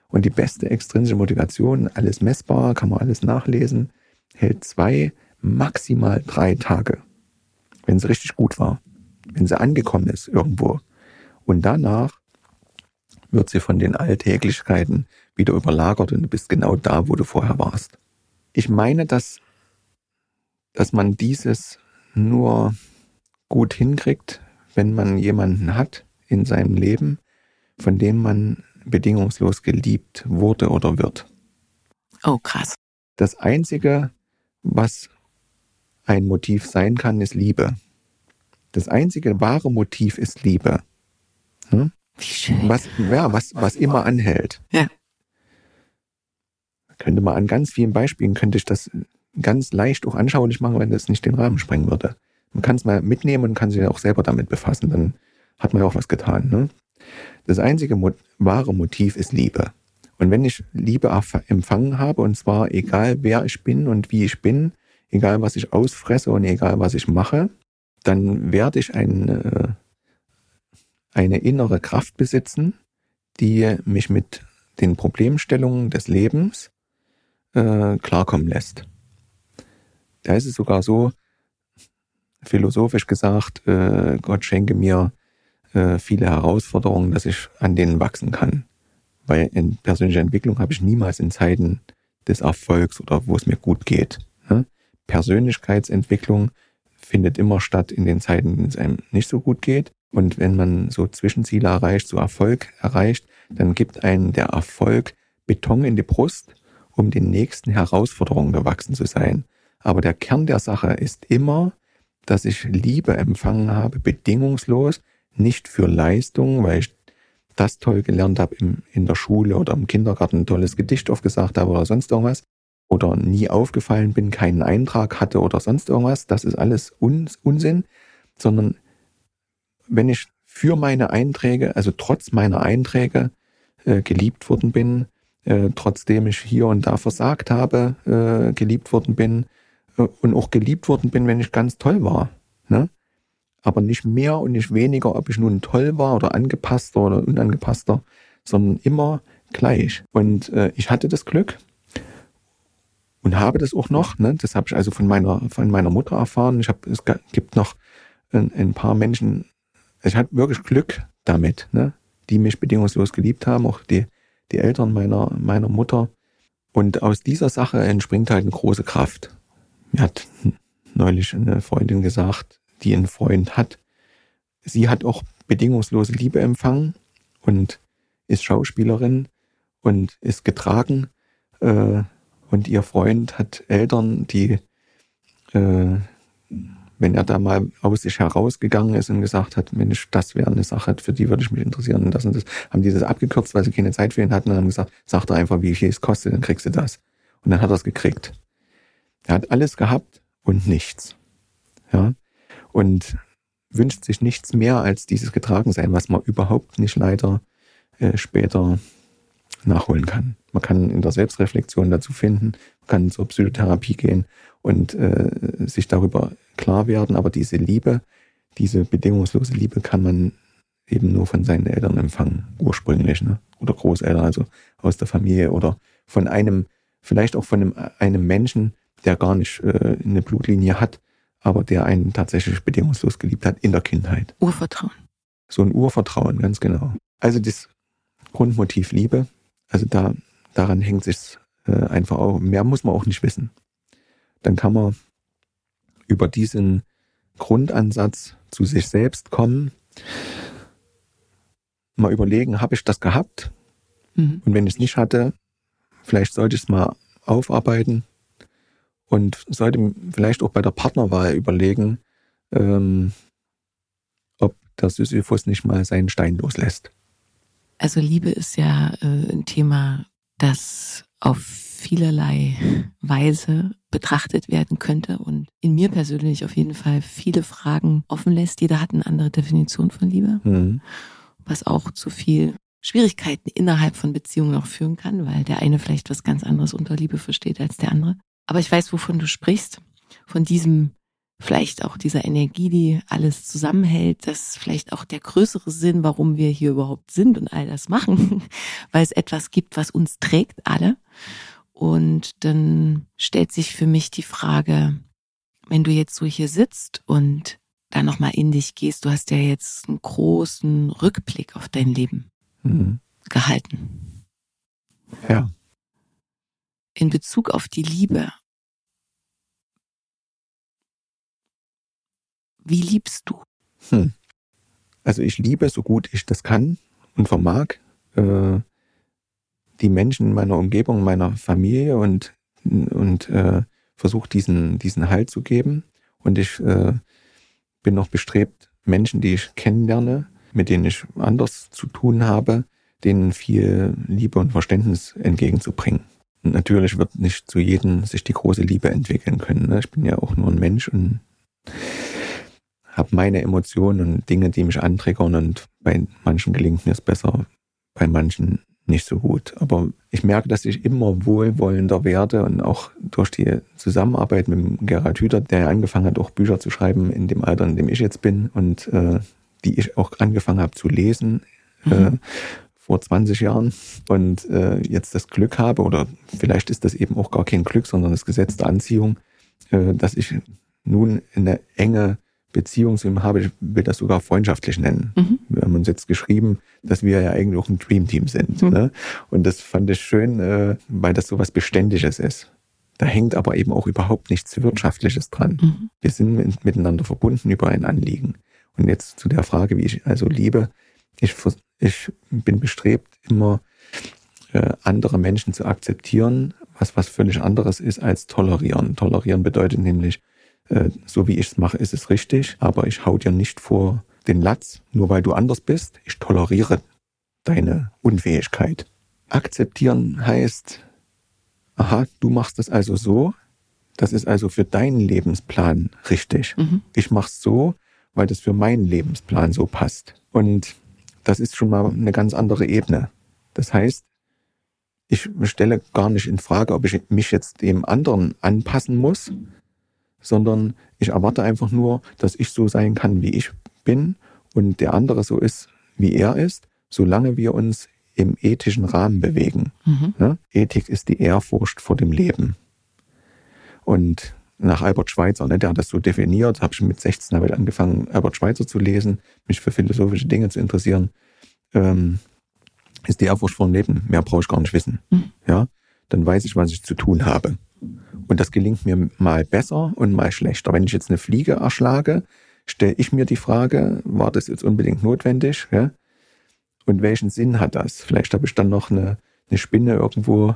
Und die beste extrinsische Motivation, alles messbar, kann man alles nachlesen, hält zwei, maximal drei Tage. Wenn sie richtig gut war. Wenn sie angekommen ist irgendwo. Und danach wird sie von den Alltäglichkeiten wieder überlagert und du bist genau da, wo du vorher warst. Ich meine, dass, dass man dieses nur gut hinkriegt, wenn man jemanden hat in seinem Leben, von dem man bedingungslos geliebt wurde oder wird. Oh, krass. Das Einzige, was ein Motiv sein kann, ist Liebe. Das einzige wahre Motiv ist Liebe. Hm? Wie schön. Was, ja, was, was immer anhält. Ja. Könnte man an ganz vielen Beispielen, könnte ich das ganz leicht auch anschaulich machen, wenn das nicht den Rahmen sprengen würde. Man kann es mal mitnehmen und kann sich auch selber damit befassen, dann hat man ja auch was getan. Ne? Das einzige Mo wahre Motiv ist Liebe. Und wenn ich Liebe empfangen habe, und zwar egal wer ich bin und wie ich bin, egal was ich ausfresse und egal was ich mache, dann werde ich eine, eine innere Kraft besitzen, die mich mit den Problemstellungen des Lebens äh, klarkommen lässt. Da ist es sogar so, philosophisch gesagt, äh, Gott schenke mir äh, viele Herausforderungen, dass ich an denen wachsen kann. Weil in persönlicher Entwicklung habe ich niemals in Zeiten des Erfolgs oder wo es mir gut geht. Ne? Persönlichkeitsentwicklung findet immer statt in den Zeiten, in denen es einem nicht so gut geht. Und wenn man so Zwischenziele erreicht, so Erfolg erreicht, dann gibt einen der Erfolg Beton in die Brust, um den nächsten Herausforderungen gewachsen zu sein. Aber der Kern der Sache ist immer, dass ich Liebe empfangen habe, bedingungslos, nicht für Leistung, weil ich das toll gelernt habe im, in der Schule oder im Kindergarten ein tolles Gedicht aufgesagt habe oder sonst irgendwas, oder nie aufgefallen bin, keinen Eintrag hatte oder sonst irgendwas, das ist alles Uns Unsinn, sondern wenn ich für meine Einträge, also trotz meiner Einträge äh, geliebt worden bin, äh, trotzdem ich hier und da versagt habe, äh, geliebt worden bin und auch geliebt worden bin, wenn ich ganz toll war. Ne? Aber nicht mehr und nicht weniger, ob ich nun toll war oder angepasster oder unangepasster, sondern immer gleich. Und äh, ich hatte das Glück, und habe das auch noch. Ne? Das habe ich also von meiner, von meiner Mutter erfahren. Ich hab, es gibt noch ein, ein paar Menschen, ich hatte wirklich Glück damit, ne? die mich bedingungslos geliebt haben, auch die, die Eltern meiner, meiner Mutter. Und aus dieser Sache entspringt halt eine große Kraft. Mir hat neulich eine Freundin gesagt, die einen Freund hat, sie hat auch bedingungslose Liebe empfangen und ist Schauspielerin und ist getragen. Äh, und ihr Freund hat Eltern, die, äh, wenn er da mal aus sich herausgegangen ist und gesagt hat, Mensch, das wäre eine Sache, für die würde ich mich interessieren und das und das, haben die das abgekürzt, weil sie keine Zeit für ihn hatten und haben gesagt, sag doch einfach, wie viel es kostet, dann kriegst du das. Und dann hat er es gekriegt. Er hat alles gehabt und nichts. Ja. Und wünscht sich nichts mehr als dieses Getragensein, was man überhaupt nicht leider äh, später nachholen kann. Man kann in der Selbstreflexion dazu finden, man kann zur Psychotherapie gehen und äh, sich darüber klar werden, aber diese Liebe, diese bedingungslose Liebe kann man eben nur von seinen Eltern empfangen, ursprünglich, ne? oder Großeltern, also aus der Familie oder von einem, vielleicht auch von einem, einem Menschen, der gar nicht äh, eine Blutlinie hat, aber der einen tatsächlich bedingungslos geliebt hat in der Kindheit. Urvertrauen. So ein Urvertrauen, ganz genau. Also das Grundmotiv Liebe, also da, daran hängt sich äh, einfach auch, mehr muss man auch nicht wissen. Dann kann man über diesen Grundansatz zu sich selbst kommen, mal überlegen, habe ich das gehabt? Mhm. Und wenn ich es nicht hatte, vielleicht sollte ich es mal aufarbeiten und sollte vielleicht auch bei der Partnerwahl überlegen, ähm, ob der Sisyphus nicht mal seinen Stein loslässt. Also Liebe ist ja äh, ein Thema, das auf vielerlei Weise betrachtet werden könnte und in mir persönlich auf jeden Fall viele Fragen offen lässt. Jeder hat eine andere Definition von Liebe, mhm. was auch zu viel Schwierigkeiten innerhalb von Beziehungen auch führen kann, weil der eine vielleicht was ganz anderes unter Liebe versteht als der andere. Aber ich weiß, wovon du sprichst. Von diesem, vielleicht auch dieser Energie, die alles zusammenhält, das vielleicht auch der größere Sinn, warum wir hier überhaupt sind und all das machen, [LAUGHS] weil es etwas gibt, was uns trägt, alle. Und dann stellt sich für mich die Frage, wenn du jetzt so hier sitzt und da nochmal in dich gehst, du hast ja jetzt einen großen Rückblick auf dein Leben mhm. gehalten. Ja in Bezug auf die Liebe. Wie liebst du? Hm. Also ich liebe, so gut ich das kann und vermag, äh, die Menschen in meiner Umgebung, meiner Familie und, und äh, versuche diesen, diesen Halt zu geben. Und ich äh, bin noch bestrebt, Menschen, die ich kennenlerne, mit denen ich anders zu tun habe, denen viel Liebe und Verständnis entgegenzubringen natürlich wird nicht zu jedem sich die große Liebe entwickeln können. Ne? Ich bin ja auch nur ein Mensch und habe meine Emotionen und Dinge, die mich antriggern und bei manchen gelingt mir es besser, bei manchen nicht so gut. Aber ich merke, dass ich immer wohlwollender werde und auch durch die Zusammenarbeit mit Gerhard Hüther, der angefangen hat, auch Bücher zu schreiben in dem Alter, in dem ich jetzt bin und äh, die ich auch angefangen habe zu lesen, äh, mhm. äh, vor 20 Jahren und äh, jetzt das Glück habe, oder vielleicht ist das eben auch gar kein Glück, sondern das Gesetz der Anziehung, äh, dass ich nun eine enge Beziehung zu ihm habe, ich will das sogar freundschaftlich nennen. Mhm. Wir haben uns jetzt geschrieben, dass wir ja eigentlich auch ein Dreamteam sind. Mhm. Ne? Und das fand ich schön, äh, weil das so was Beständiges ist. Da hängt aber eben auch überhaupt nichts Wirtschaftliches dran. Mhm. Wir sind miteinander verbunden über ein Anliegen. Und jetzt zu der Frage, wie ich also liebe. Ich ich bin bestrebt, immer äh, andere Menschen zu akzeptieren, was was völlig anderes ist als tolerieren. Tolerieren bedeutet nämlich, äh, so wie ich es mache, ist es richtig, aber ich hau dir nicht vor den Latz, nur weil du anders bist. Ich toleriere deine Unfähigkeit. Akzeptieren heißt, aha, du machst es also so, das ist also für deinen Lebensplan richtig. Mhm. Ich mach's so, weil das für meinen Lebensplan so passt. Und das ist schon mal eine ganz andere Ebene. Das heißt, ich stelle gar nicht in Frage, ob ich mich jetzt dem anderen anpassen muss, sondern ich erwarte einfach nur, dass ich so sein kann, wie ich bin und der andere so ist, wie er ist, solange wir uns im ethischen Rahmen bewegen. Mhm. Ne? Ethik ist die Ehrfurcht vor dem Leben. Und nach Albert Schweitzer, ne, der hat das so definiert, habe ich mit 16 habe ich angefangen, Albert Schweitzer zu lesen, mich für philosophische Dinge zu interessieren, ähm, ist die Ehrfurcht vor dem Leben. Mehr brauche ich gar nicht wissen. Mhm. Ja, dann weiß ich, was ich zu tun habe. Und das gelingt mir mal besser und mal schlechter. Wenn ich jetzt eine Fliege erschlage, stelle ich mir die Frage, war das jetzt unbedingt notwendig? Ja? Und welchen Sinn hat das? Vielleicht habe ich dann noch eine, eine Spinne irgendwo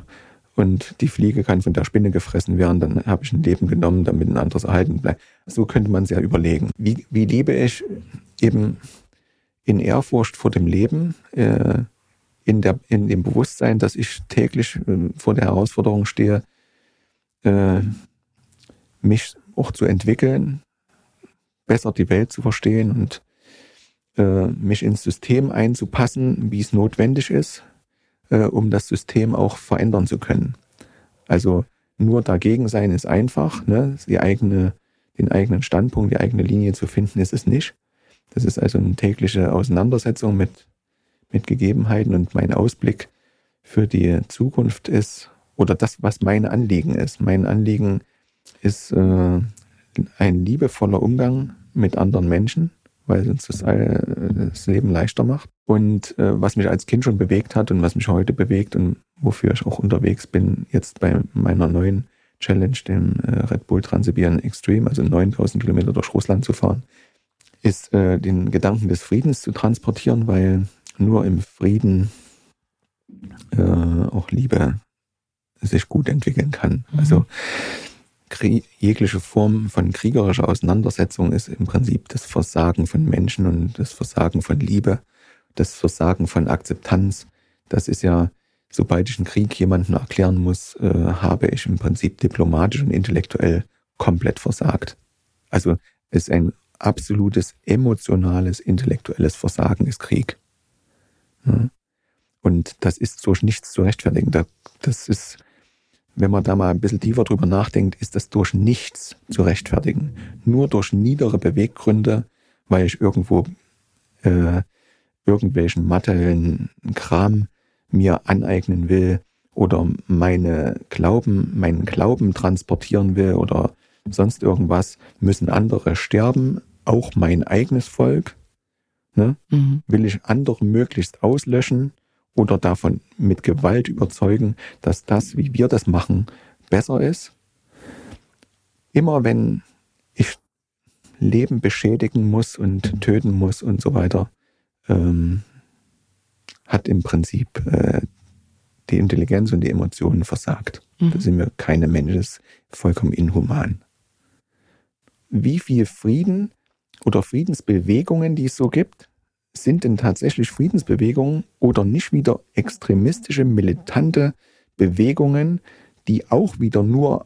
und die Fliege kann von der Spinne gefressen werden, dann habe ich ein Leben genommen, damit ein anderes erhalten bleibt. So könnte man es ja überlegen. Wie, wie lebe ich eben in Ehrfurcht vor dem Leben, äh, in, der, in dem Bewusstsein, dass ich täglich äh, vor der Herausforderung stehe, äh, mich auch zu entwickeln, besser die Welt zu verstehen und äh, mich ins System einzupassen, wie es notwendig ist, äh, um das System auch verändern zu können. Also nur dagegen sein ist einfach, ne? die eigene, den eigenen Standpunkt, die eigene Linie zu finden, ist es nicht. Das ist also eine tägliche Auseinandersetzung mit, mit Gegebenheiten und mein Ausblick für die Zukunft ist, oder das, was mein Anliegen ist. Mein Anliegen ist äh, ein liebevoller Umgang mit anderen Menschen, weil uns das, das Leben leichter macht. Und äh, was mich als Kind schon bewegt hat und was mich heute bewegt und wofür ich auch unterwegs bin, jetzt bei meiner neuen Challenge, dem äh, Red Bull Transsibirien Extreme, also 9000 Kilometer durch Russland zu fahren, ist äh, den Gedanken des Friedens zu transportieren, weil nur im Frieden äh, auch Liebe sich gut entwickeln kann. Mhm. Also jegliche Form von kriegerischer Auseinandersetzung ist im Prinzip das Versagen von Menschen und das Versagen von Liebe, das Versagen von Akzeptanz. Das ist ja, sobald ich einen Krieg jemandem erklären muss, äh, habe ich im Prinzip diplomatisch und intellektuell komplett versagt. Also es ist ein absolutes emotionales, intellektuelles Versagen ist Krieg. Und das ist durch nichts zu rechtfertigen. Das ist wenn man da mal ein bisschen tiefer drüber nachdenkt, ist das durch nichts zu rechtfertigen. Nur durch niedere Beweggründe, weil ich irgendwo äh, irgendwelchen materiellen Kram mir aneignen will oder meine Glauben, meinen Glauben transportieren will oder sonst irgendwas, müssen andere sterben, auch mein eigenes Volk. Ne? Mhm. Will ich andere möglichst auslöschen, oder davon mit Gewalt überzeugen, dass das, wie wir das machen, besser ist. Immer wenn ich Leben beschädigen muss und töten muss und so weiter, ähm, hat im Prinzip äh, die Intelligenz und die Emotionen versagt. Mhm. Da sind wir keine Menschen, das ist vollkommen inhuman. Wie viel Frieden oder Friedensbewegungen, die es so gibt, sind denn tatsächlich Friedensbewegungen oder nicht wieder extremistische, militante Bewegungen, die auch wieder nur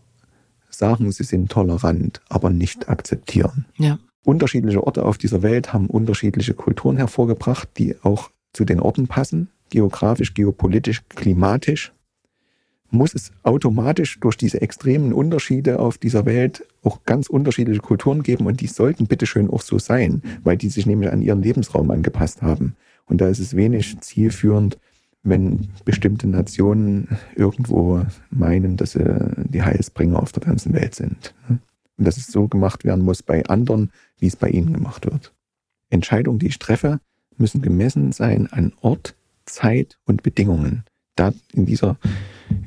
sagen, sie sind tolerant, aber nicht akzeptieren. Ja. Unterschiedliche Orte auf dieser Welt haben unterschiedliche Kulturen hervorgebracht, die auch zu den Orten passen, geografisch, geopolitisch, klimatisch muss es automatisch durch diese extremen Unterschiede auf dieser Welt auch ganz unterschiedliche Kulturen geben und die sollten bitteschön auch so sein, weil die sich nämlich an ihren Lebensraum angepasst haben. Und da ist es wenig zielführend, wenn bestimmte Nationen irgendwo meinen, dass sie die Heilsbringer auf der ganzen Welt sind. Und dass es so gemacht werden muss bei anderen, wie es bei ihnen gemacht wird. Entscheidungen, die ich treffe, müssen gemessen sein an Ort, Zeit und Bedingungen. Da in dieser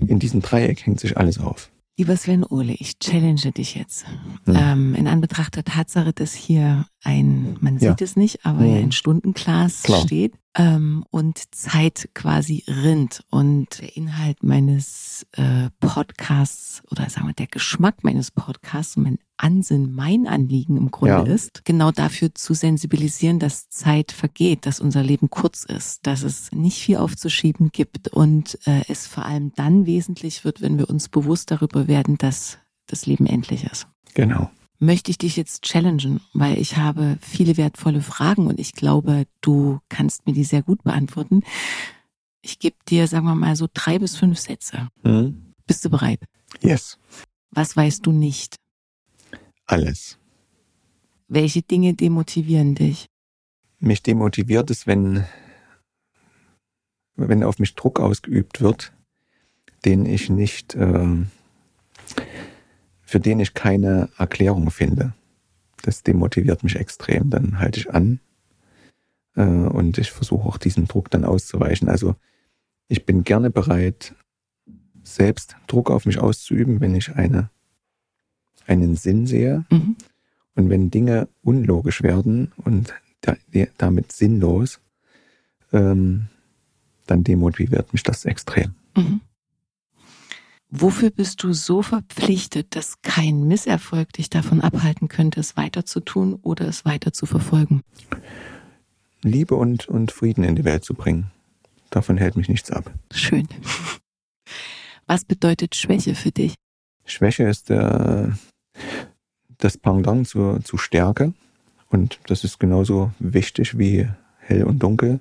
in diesem Dreieck hängt sich alles auf. Lieber Sven Ole, ich challenge dich jetzt. Hm. Ähm, in Anbetracht der Tatsache, dass hier ein, man sieht ja. es nicht, aber hm. ein Stundenglas Klar. steht ähm, und Zeit quasi rinnt und der Inhalt meines äh, Podcasts oder sagen wir der Geschmack meines Podcasts und mein Ansinn, mein Anliegen im Grunde ja. ist, genau dafür zu sensibilisieren, dass Zeit vergeht, dass unser Leben kurz ist, dass es nicht viel aufzuschieben gibt und äh, es vor allem dann wesentlich wird, wenn wir uns bewusst darüber werden, dass das Leben endlich ist. Genau möchte ich dich jetzt challengen, weil ich habe viele wertvolle Fragen und ich glaube, du kannst mir die sehr gut beantworten. Ich gebe dir, sagen wir mal, so drei bis fünf Sätze. Mhm. Bist du bereit? Yes. Was weißt du nicht? Alles. Welche Dinge demotivieren dich? Mich demotiviert es, wenn, wenn auf mich Druck ausgeübt wird, den ich nicht äh, für den ich keine Erklärung finde. Das demotiviert mich extrem. Dann halte ich an äh, und ich versuche auch diesem Druck dann auszuweichen. Also ich bin gerne bereit, selbst Druck auf mich auszuüben, wenn ich eine einen Sinn sehe. Mhm. Und wenn Dinge unlogisch werden und da, damit sinnlos, ähm, dann demotiviert mich das extrem. Mhm. Wofür bist du so verpflichtet, dass kein Misserfolg dich davon abhalten könnte, es weiter zu tun oder es weiter zu verfolgen? Liebe und, und Frieden in die Welt zu bringen. Davon hält mich nichts ab. Schön. Was bedeutet Schwäche für dich? Schwäche ist äh, das Pendant zur, zu Stärke. Und das ist genauso wichtig wie hell und dunkel.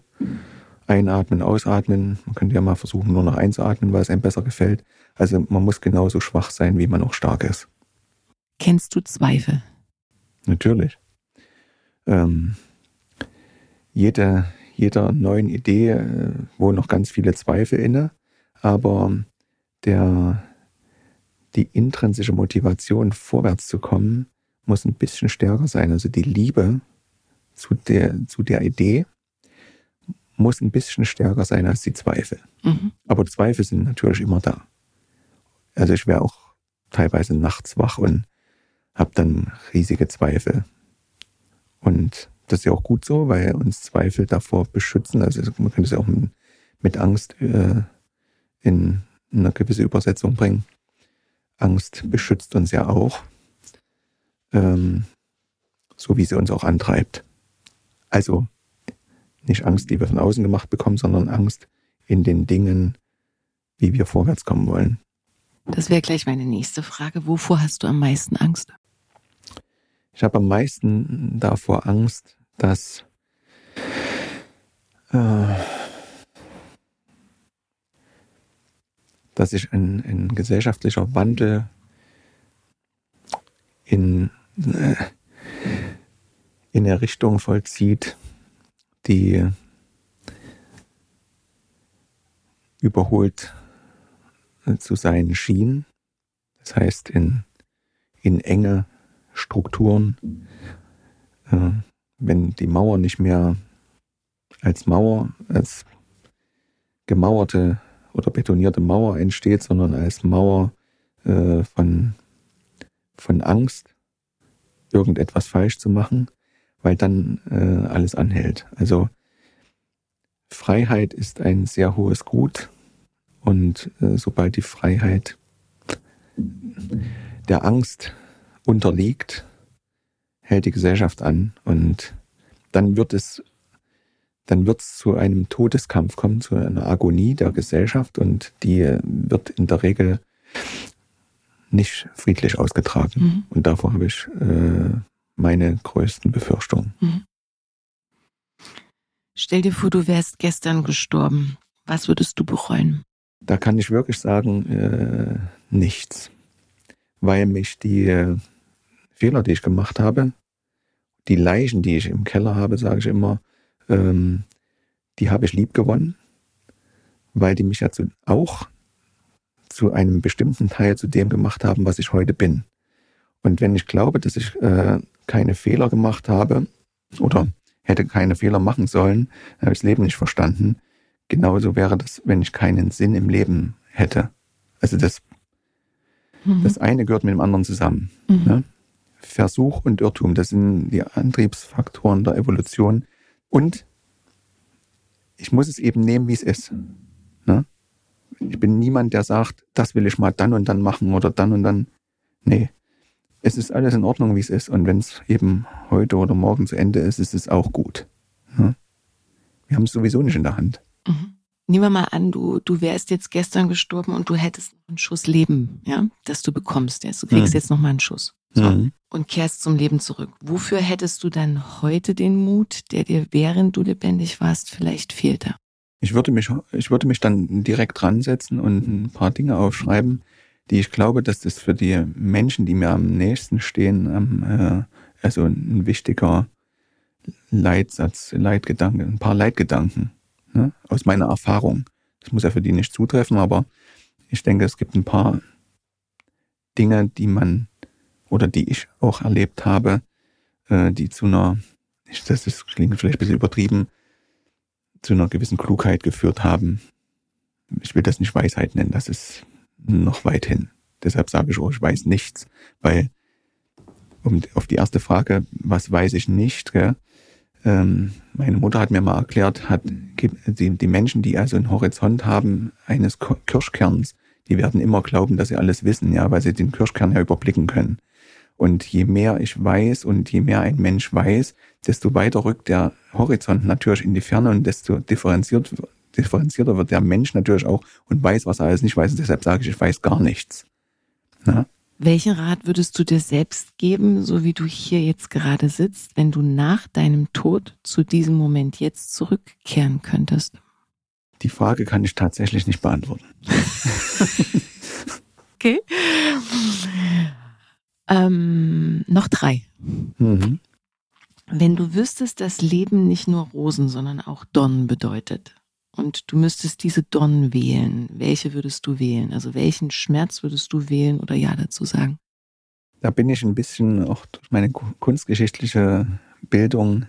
Einatmen, ausatmen. Man könnte ja mal versuchen, nur noch einzuatmen, weil es einem besser gefällt. Also man muss genauso schwach sein, wie man auch stark ist. Kennst du Zweifel? Natürlich. Ähm, jede, jeder neuen Idee äh, wohnen noch ganz viele Zweifel inne, aber der, die intrinsische Motivation, vorwärts zu kommen, muss ein bisschen stärker sein. Also die Liebe zu der, zu der Idee muss ein bisschen stärker sein als die Zweifel. Mhm. Aber Zweifel sind natürlich immer da. Also ich wäre auch teilweise nachts wach und habe dann riesige Zweifel. Und das ist ja auch gut so, weil uns Zweifel davor beschützen. Also man könnte es ja auch mit Angst äh, in eine gewisse Übersetzung bringen. Angst beschützt uns ja auch, ähm, so wie sie uns auch antreibt. Also nicht Angst, die wir von außen gemacht bekommen, sondern Angst in den Dingen, wie wir vorwärts kommen wollen. Das wäre gleich meine nächste Frage. Wovor hast du am meisten Angst? Ich habe am meisten davor Angst, dass äh, dass sich ein, ein gesellschaftlicher Wandel in, äh, in eine Richtung vollzieht, die überholt zu sein schien. Das heißt, in, in enge Strukturen, äh, wenn die Mauer nicht mehr als Mauer, als gemauerte oder betonierte Mauer entsteht, sondern als Mauer äh, von, von Angst, irgendetwas falsch zu machen, weil dann äh, alles anhält. Also Freiheit ist ein sehr hohes Gut und äh, sobald die Freiheit der Angst unterliegt, hält die Gesellschaft an und dann wird es dann wird es zu einem Todeskampf kommen, zu einer Agonie der Gesellschaft und die wird in der Regel nicht friedlich ausgetragen. Mhm. Und davor habe ich äh, meine größten Befürchtungen. Mhm. Stell dir vor, du wärst gestern gestorben. Was würdest du bereuen? Da kann ich wirklich sagen, äh, nichts. Weil mich die äh, Fehler, die ich gemacht habe, die Leichen, die ich im Keller habe, sage ich immer, ähm, die habe ich lieb gewonnen, weil die mich ja zu, auch zu einem bestimmten Teil zu dem gemacht haben, was ich heute bin. Und wenn ich glaube, dass ich äh, keine Fehler gemacht habe oder hätte keine Fehler machen sollen, habe ich das Leben nicht verstanden. Genauso wäre das, wenn ich keinen Sinn im Leben hätte. Also das, mhm. das eine gehört mit dem anderen zusammen. Mhm. Ne? Versuch und Irrtum, das sind die Antriebsfaktoren der Evolution. Und ich muss es eben nehmen, wie es ist. Ne? Ich bin niemand, der sagt, das will ich mal dann und dann machen oder dann und dann. Nee. Es ist alles in Ordnung, wie es ist. Und wenn es eben heute oder morgen zu Ende ist, ist es auch gut. Ne? Wir haben es sowieso nicht in der Hand. Mhm. Nehmen wir mal an, du, du wärst jetzt gestern gestorben und du hättest einen Schuss Leben, ja, das du bekommst. Jetzt. Du kriegst mhm. jetzt noch mal einen Schuss. So. Mhm. Und kehrst zum Leben zurück. Wofür hättest du dann heute den Mut, der dir während du lebendig warst vielleicht fehlte? Ich würde mich, ich würde mich dann direkt dran setzen und ein paar Dinge aufschreiben, die ich glaube, dass das für die Menschen, die mir am nächsten stehen, äh, also ein wichtiger Leitsatz, Leitgedanke, ein paar Leitgedanken ne, aus meiner Erfahrung. Das muss ja für die nicht zutreffen, aber ich denke, es gibt ein paar Dinge, die man oder die ich auch erlebt habe, äh, die zu einer, das ist, klingt vielleicht ein bisschen übertrieben, zu einer gewissen Klugheit geführt haben. Ich will das nicht Weisheit nennen, das ist noch weit hin. Deshalb sage ich auch, ich weiß nichts, weil um auf die erste Frage, was weiß ich nicht, gell? Ähm, meine Mutter hat mir mal erklärt, hat die, die Menschen, die also einen Horizont haben eines Kirschkerns, die werden immer glauben, dass sie alles wissen, ja, weil sie den Kirschkern ja überblicken können. Und je mehr ich weiß und je mehr ein Mensch weiß, desto weiter rückt der Horizont natürlich in die Ferne und desto differenziert, differenzierter wird der Mensch natürlich auch und weiß, was er alles nicht weiß. Und deshalb sage ich, ich weiß gar nichts. Na? Welchen Rat würdest du dir selbst geben, so wie du hier jetzt gerade sitzt, wenn du nach deinem Tod zu diesem Moment jetzt zurückkehren könntest? Die Frage kann ich tatsächlich nicht beantworten. [LAUGHS] okay. Ähm, noch drei. Mhm. Wenn du wüsstest, dass Leben nicht nur Rosen, sondern auch Dornen bedeutet und du müsstest diese Dornen wählen, welche würdest du wählen? Also welchen Schmerz würdest du wählen oder ja dazu sagen? Da bin ich ein bisschen auch durch meine kunstgeschichtliche Bildung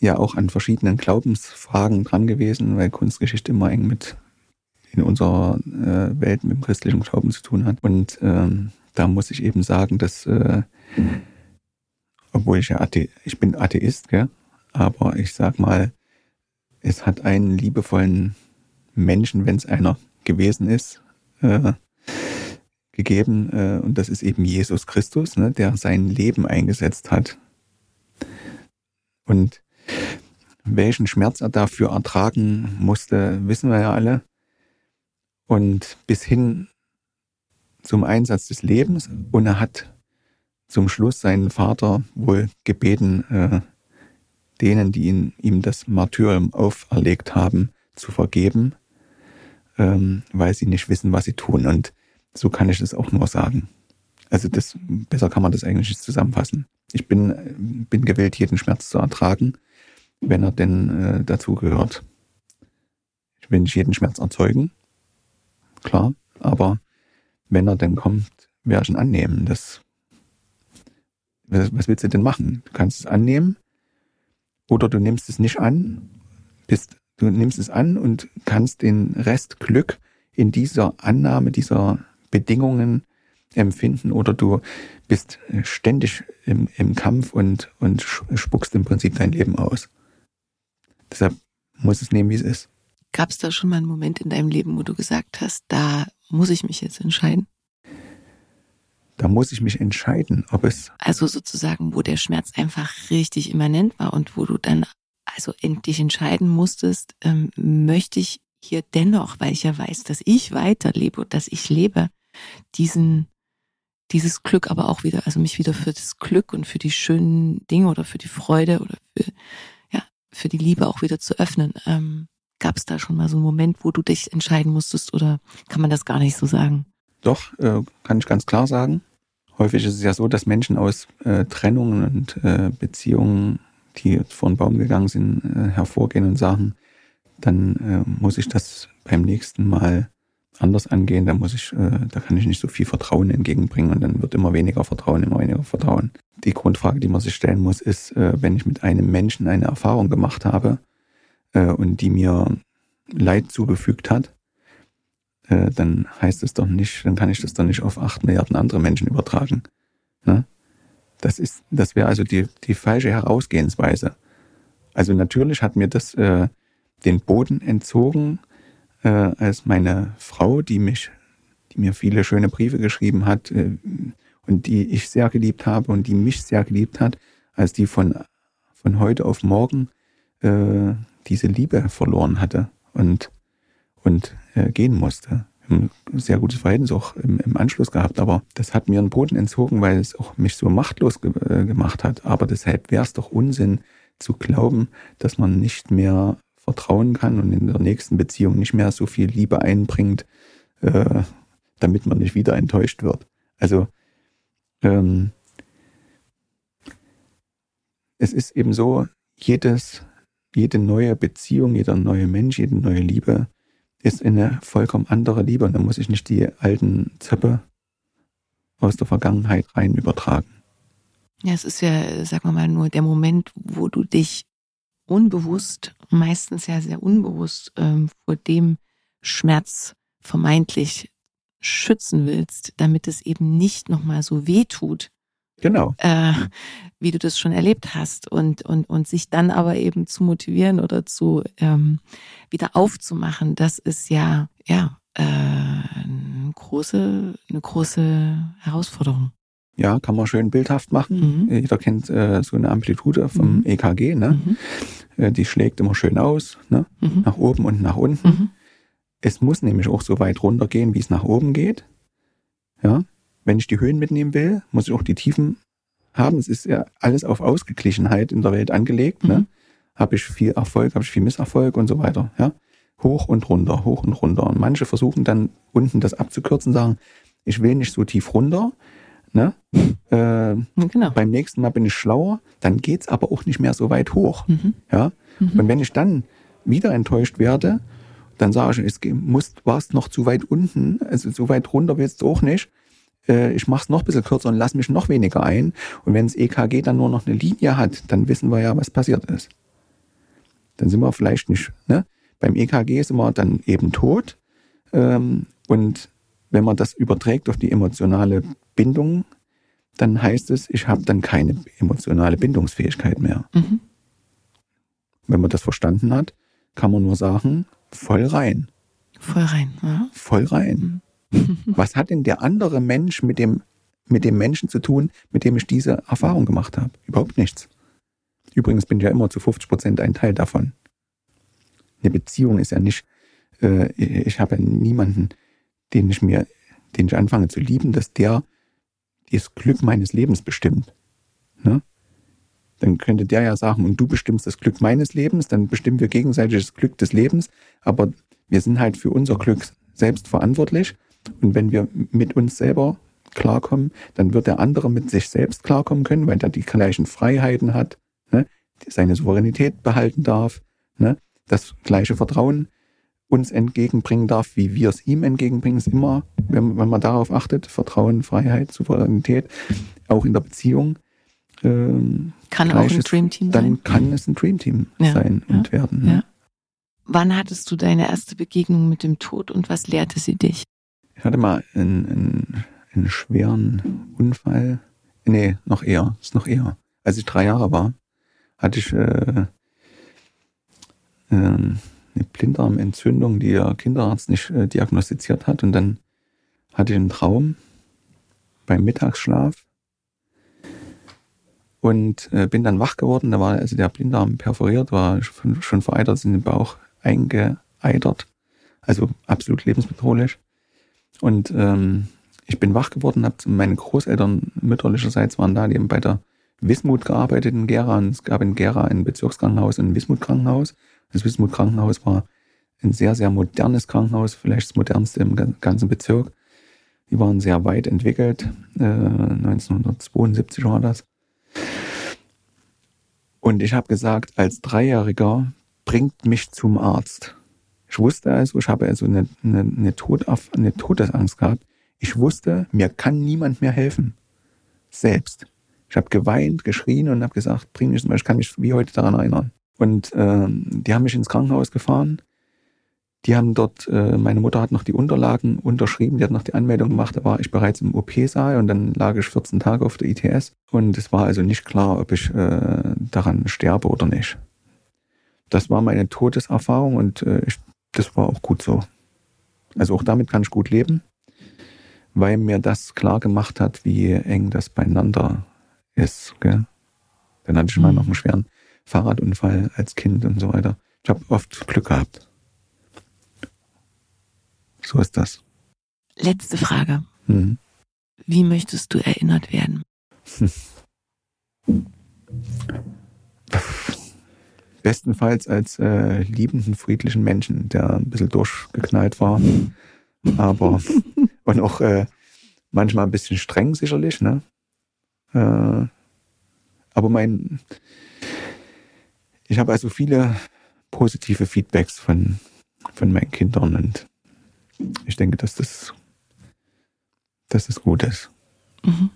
ja auch an verschiedenen Glaubensfragen dran gewesen, weil Kunstgeschichte immer eng mit in unserer äh, Welt mit dem christlichen Glauben zu tun hat. Und ähm, da muss ich eben sagen, dass, äh, obwohl ich ja Athe ich bin Atheist, gell? aber ich sag mal, es hat einen liebevollen Menschen, wenn es einer gewesen ist, äh, gegeben. Äh, und das ist eben Jesus Christus, ne, der sein Leben eingesetzt hat. Und welchen Schmerz er dafür ertragen musste, wissen wir ja alle. Und bis hin zum Einsatz des Lebens. Und er hat zum Schluss seinen Vater wohl gebeten, äh, denen, die ihn, ihm das Martyrium auferlegt haben, zu vergeben, ähm, weil sie nicht wissen, was sie tun. Und so kann ich das auch nur sagen. Also das, besser kann man das eigentlich nicht zusammenfassen. Ich bin, bin gewillt, jeden Schmerz zu ertragen wenn er denn äh, dazugehört. Ich will nicht jeden Schmerz erzeugen, klar, aber wenn er denn kommt, werde ich ihn annehmen. Das, was willst du denn machen? Du kannst es annehmen oder du nimmst es nicht an, bist, du nimmst es an und kannst den Rest Glück in dieser Annahme dieser Bedingungen empfinden oder du bist ständig im, im Kampf und, und spuckst im Prinzip dein Leben aus. Deshalb muss es nehmen, wie es ist. Gab es da schon mal einen Moment in deinem Leben, wo du gesagt hast, da muss ich mich jetzt entscheiden? Da muss ich mich entscheiden, ob es. Also sozusagen, wo der Schmerz einfach richtig immanent war und wo du dann also endlich entscheiden musstest, ähm, möchte ich hier dennoch, weil ich ja weiß, dass ich weiterlebe und dass ich lebe, diesen, dieses Glück aber auch wieder, also mich wieder für das Glück und für die schönen Dinge oder für die Freude oder für für die Liebe auch wieder zu öffnen. Ähm, Gab es da schon mal so einen Moment, wo du dich entscheiden musstest oder kann man das gar nicht so sagen? Doch, äh, kann ich ganz klar sagen. Häufig ist es ja so, dass Menschen aus äh, Trennungen und äh, Beziehungen, die vor den Baum gegangen sind, äh, hervorgehen und sagen, dann äh, muss ich das beim nächsten Mal anders angehen, da muss ich, äh, da kann ich nicht so viel Vertrauen entgegenbringen und dann wird immer weniger Vertrauen, immer weniger Vertrauen. Die Grundfrage, die man sich stellen muss, ist, wenn ich mit einem Menschen eine Erfahrung gemacht habe äh, und die mir Leid zugefügt hat, äh, dann heißt es doch nicht, dann kann ich das doch nicht auf acht Milliarden andere Menschen übertragen. Ne? Das ist, das wäre also die, die falsche Herausgehensweise. Also natürlich hat mir das äh, den Boden entzogen, äh, als meine Frau, die mich, die mir viele schöne Briefe geschrieben hat äh, und die ich sehr geliebt habe und die mich sehr geliebt hat, als die von, von heute auf morgen äh, diese Liebe verloren hatte und, und äh, gehen musste. Ein sehr gutes Verhältnis auch im, im, Anschluss gehabt, aber das hat mir einen Boden entzogen, weil es auch mich so machtlos ge äh, gemacht hat. Aber deshalb wäre es doch Unsinn zu glauben, dass man nicht mehr vertrauen kann und in der nächsten Beziehung nicht mehr so viel Liebe einbringt, äh, damit man nicht wieder enttäuscht wird. Also ähm, es ist eben so, jedes, jede neue Beziehung, jeder neue Mensch, jede neue Liebe ist eine vollkommen andere Liebe und da muss ich nicht die alten Zöpfe aus der Vergangenheit rein übertragen. Ja, es ist ja, sagen wir mal, nur der Moment, wo du dich unbewusst, meistens ja sehr unbewusst ähm, vor dem Schmerz vermeintlich schützen willst, damit es eben nicht nochmal so weh tut, Genau. Äh, wie du das schon erlebt hast und, und, und sich dann aber eben zu motivieren oder zu ähm, wieder aufzumachen, das ist ja, ja, äh, eine große, eine große Herausforderung. Ja, kann man schön bildhaft machen. Mhm. Jeder kennt äh, so eine Amplitude vom Mhm. EKG, ne? Mhm. Äh, die schlägt immer schön aus, ne? Mhm. Nach oben und nach unten. Mhm. Es muss nämlich auch so weit runter gehen, wie es nach oben geht. Ja. Wenn ich die Höhen mitnehmen will, muss ich auch die Tiefen haben. Es ist ja alles auf Ausgeglichenheit in der Welt angelegt. Ne? Mhm. Habe ich viel Erfolg, habe ich viel Misserfolg und so weiter. Ja. Hoch und runter, hoch und runter. Und manche versuchen dann unten das abzukürzen, sagen, ich will nicht so tief runter. Ne? [LAUGHS] Äh, Genau. beim nächsten Mal bin ich schlauer, dann geht's aber auch nicht mehr so weit hoch. Mhm. Ja? Und wenn ich dann wieder enttäuscht werde, dann sage ich, es muss, warst noch zu weit unten, also so weit runter willst du auch nicht. Äh, Ich mache es noch ein bisschen kürzer und lass mich noch weniger ein. Und wenn das EKG dann nur noch eine Linie hat, dann wissen wir ja, was passiert ist. Dann sind wir vielleicht nicht, ne? Beim EKG sind wir dann eben tot. Ähm, Und wenn man das überträgt auf die emotionale Bindung, dann heißt es, ich habe dann keine emotionale Bindungsfähigkeit mehr. Mhm. Wenn man das verstanden hat, kann man nur sagen, voll rein, Voll rein. Ja. voll rein. [LAUGHS] Was hat denn der andere Mensch mit dem, mit dem Menschen zu tun, mit dem ich diese Erfahrung gemacht habe? Überhaupt nichts. Übrigens bin ich ja immer zu 50 Prozent ein Teil davon. Eine Beziehung ist ja nicht, äh, ich habe ja niemanden, den ich mir, den ich anfange zu lieben, dass der das Glück meines Lebens bestimmt. Ne? Dann könnte der ja sagen, und du bestimmst das Glück meines Lebens, dann bestimmen wir gegenseitig das Glück des Lebens, aber wir sind halt für unser Glück selbst verantwortlich. Und wenn wir mit uns selber klarkommen, dann wird der andere mit sich selbst klarkommen können, weil er die gleichen Freiheiten hat, ne? seine Souveränität behalten darf, ne? das gleiche Vertrauen uns entgegenbringen darf, wie wir es ihm entgegenbringen, ist immer, wenn, wenn man darauf achtet, Vertrauen, Freiheit, Souveränität, auch in der Beziehung, ähm, Kann auch ein Gleiches, Dreamteam dann sein. kann es ein Dreamteam Ja, sein ja, und werden. ne? ja. Wann hattest du deine erste Begegnung mit dem Tod und was lehrte sie dich? Ich hatte mal einen, einen, einen schweren Unfall. Nee, noch eher. Ist noch eher. Als ich drei Jahre war, hatte ich äh, ähm, eine Blinddarmentzündung, die der Kinderarzt nicht äh, diagnostiziert hat. Und dann hatte ich einen Traum beim Mittagsschlaf und äh, bin dann wach geworden. Da war also der Blinddarm perforiert, war schon, schon vereitert in den Bauch eingeeitert. Also absolut lebensbedrohlich. Und ähm, ich bin wach geworden, hab meine Großeltern mütterlicherseits waren da, die haben bei der Wismut gearbeitet in Gera. Und es gab in Gera ein Bezirkskrankenhaus und ein Wismut-Krankenhaus. Das Wismut-Krankenhaus war ein sehr, sehr modernes Krankenhaus, vielleicht das modernste im gan- ganzen Bezirk. Die waren sehr weit entwickelt. Äh, 1972 war das. Und ich habe gesagt, als Dreijähriger bringt mich zum Arzt. Ich wusste also, ich habe also eine, eine, eine, Todaf eine Todesangst gehabt. Ich wusste, mir kann niemand mehr helfen. Selbst. Ich habe geweint, geschrien und habe gesagt, bring mich, ich kann mich wie heute daran erinnern. Und ähm, die haben mich ins Krankenhaus gefahren. Die haben dort, äh, meine Mutter hat noch die Unterlagen unterschrieben, die hat noch die Anmeldung gemacht, da war ich bereits im OP-Saal und dann lag ich 14 Tage auf der ITS und es war also nicht klar, ob ich äh, daran sterbe oder nicht. Das war meine Todeserfahrung und äh, ich, das war auch gut so. Also auch damit kann ich gut leben, weil mir das klar gemacht hat, wie eng das beieinander ist. Gell? Dann hatte ich mal Mhm. noch einen schweren Fahrradunfall als Kind und so weiter. Ich habe oft Glück gehabt. So ist das. Letzte Frage. Mhm. Wie möchtest du erinnert werden? [LAUGHS] Bestenfalls als äh, liebenden, friedlichen Menschen, der ein bisschen durchgeknallt war. Aber [LAUGHS] und auch äh, manchmal ein bisschen streng sicherlich, ne? Äh, aber mein ich habe also viele positive Feedbacks von, von meinen Kindern und ich denke, dass das, dass das gut ist. Mhm.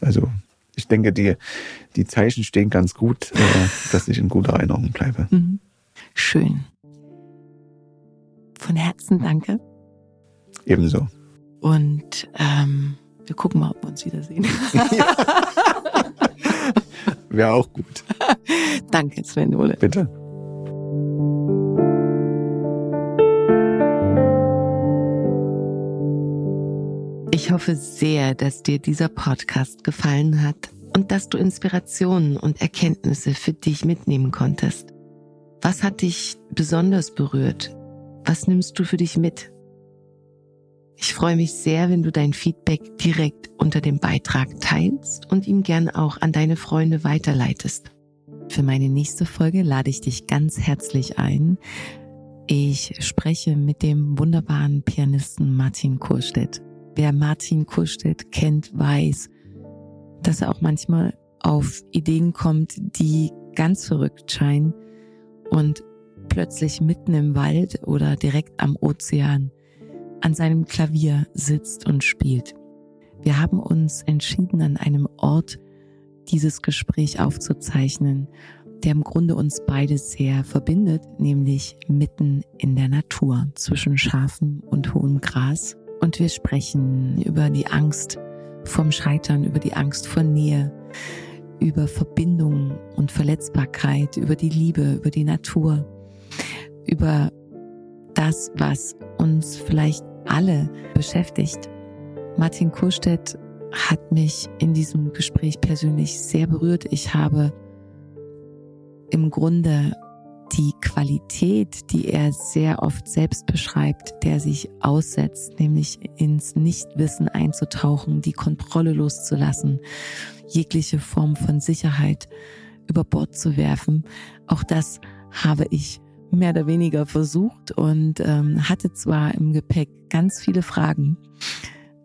Also ich denke, die, die Zeichen stehen ganz gut, äh, dass ich in guter Erinnerung bleibe. Mhm. Schön. Von Herzen danke. Ebenso. Und ähm, Wir gucken mal, ob wir uns wiedersehen. [LAUGHS] [LAUGHS] Wäre auch gut. Danke, Sven Ole. Bitte. Ich hoffe sehr, dass dir dieser Podcast gefallen hat und dass du Inspirationen und Erkenntnisse für dich mitnehmen konntest. Was hat dich besonders berührt? Was nimmst du für dich mit? Ich freue mich sehr, wenn du dein Feedback direkt unter dem Beitrag teilst und ihn gern auch an deine Freunde weiterleitest. Für meine nächste Folge lade ich dich ganz herzlich ein. Ich spreche mit dem wunderbaren Pianisten Martin Kurstedt. Wer Martin Kurstedt kennt, weiß, dass er auch manchmal auf Ideen kommt, die ganz verrückt scheinen und plötzlich mitten im Wald oder direkt am Ozean an seinem Klavier sitzt und spielt. Wir haben uns entschieden, an einem Ort dieses Gespräch aufzuzeichnen, der im Grunde uns beide sehr verbindet, nämlich mitten in der Natur zwischen scharfem und hohem Gras. Und wir sprechen über die Angst vom Scheitern, über die Angst vor Nähe, über Verbindung und Verletzbarkeit, über die Liebe, über die Natur, über das, was uns vielleicht alle beschäftigt. Martin Kurstedt hat mich in diesem Gespräch persönlich sehr berührt. Ich habe im Grunde die Qualität, die er sehr oft selbst beschreibt, der sich aussetzt, nämlich ins Nichtwissen einzutauchen, die Kontrolle loszulassen, jegliche Form von Sicherheit über Bord zu werfen. Auch das habe ich mehr oder weniger versucht und ähm, hatte zwar im Gepäck ganz viele Fragen,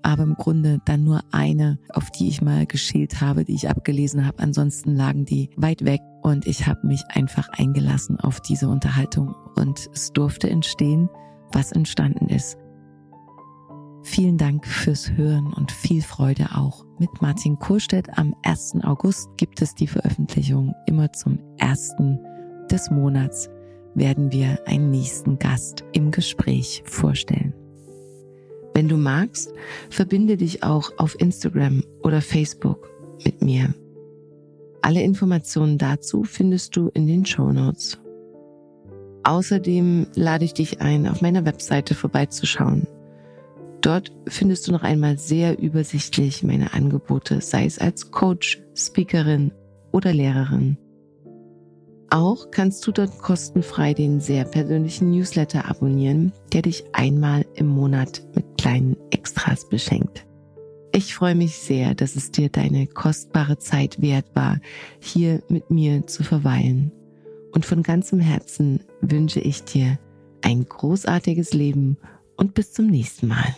aber im Grunde dann nur eine, auf die ich mal geschielt habe, die ich abgelesen habe. Ansonsten lagen die weit weg und ich habe mich einfach eingelassen auf diese Unterhaltung und es durfte entstehen, was entstanden ist. Vielen Dank fürs Hören und viel Freude auch. Mit Martin Kurstedt am 1. August gibt es die Veröffentlichung immer zum ersten des Monats werden wir einen nächsten Gast im Gespräch vorstellen. Wenn du magst, verbinde dich auch auf Instagram oder Facebook mit mir. Alle Informationen dazu findest du in den Show Notes. Außerdem lade ich dich ein, auf meiner Webseite vorbeizuschauen. Dort findest du noch einmal sehr übersichtlich meine Angebote, sei es als Coach, Speakerin oder Lehrerin. Auch kannst du dort kostenfrei den sehr persönlichen Newsletter abonnieren, der dich einmal im Monat mit kleinen Extras beschenkt. Ich freue mich sehr, dass es dir deine kostbare Zeit wert war, hier mit mir zu verweilen. Und von ganzem Herzen wünsche ich dir ein großartiges Leben und bis zum nächsten Mal.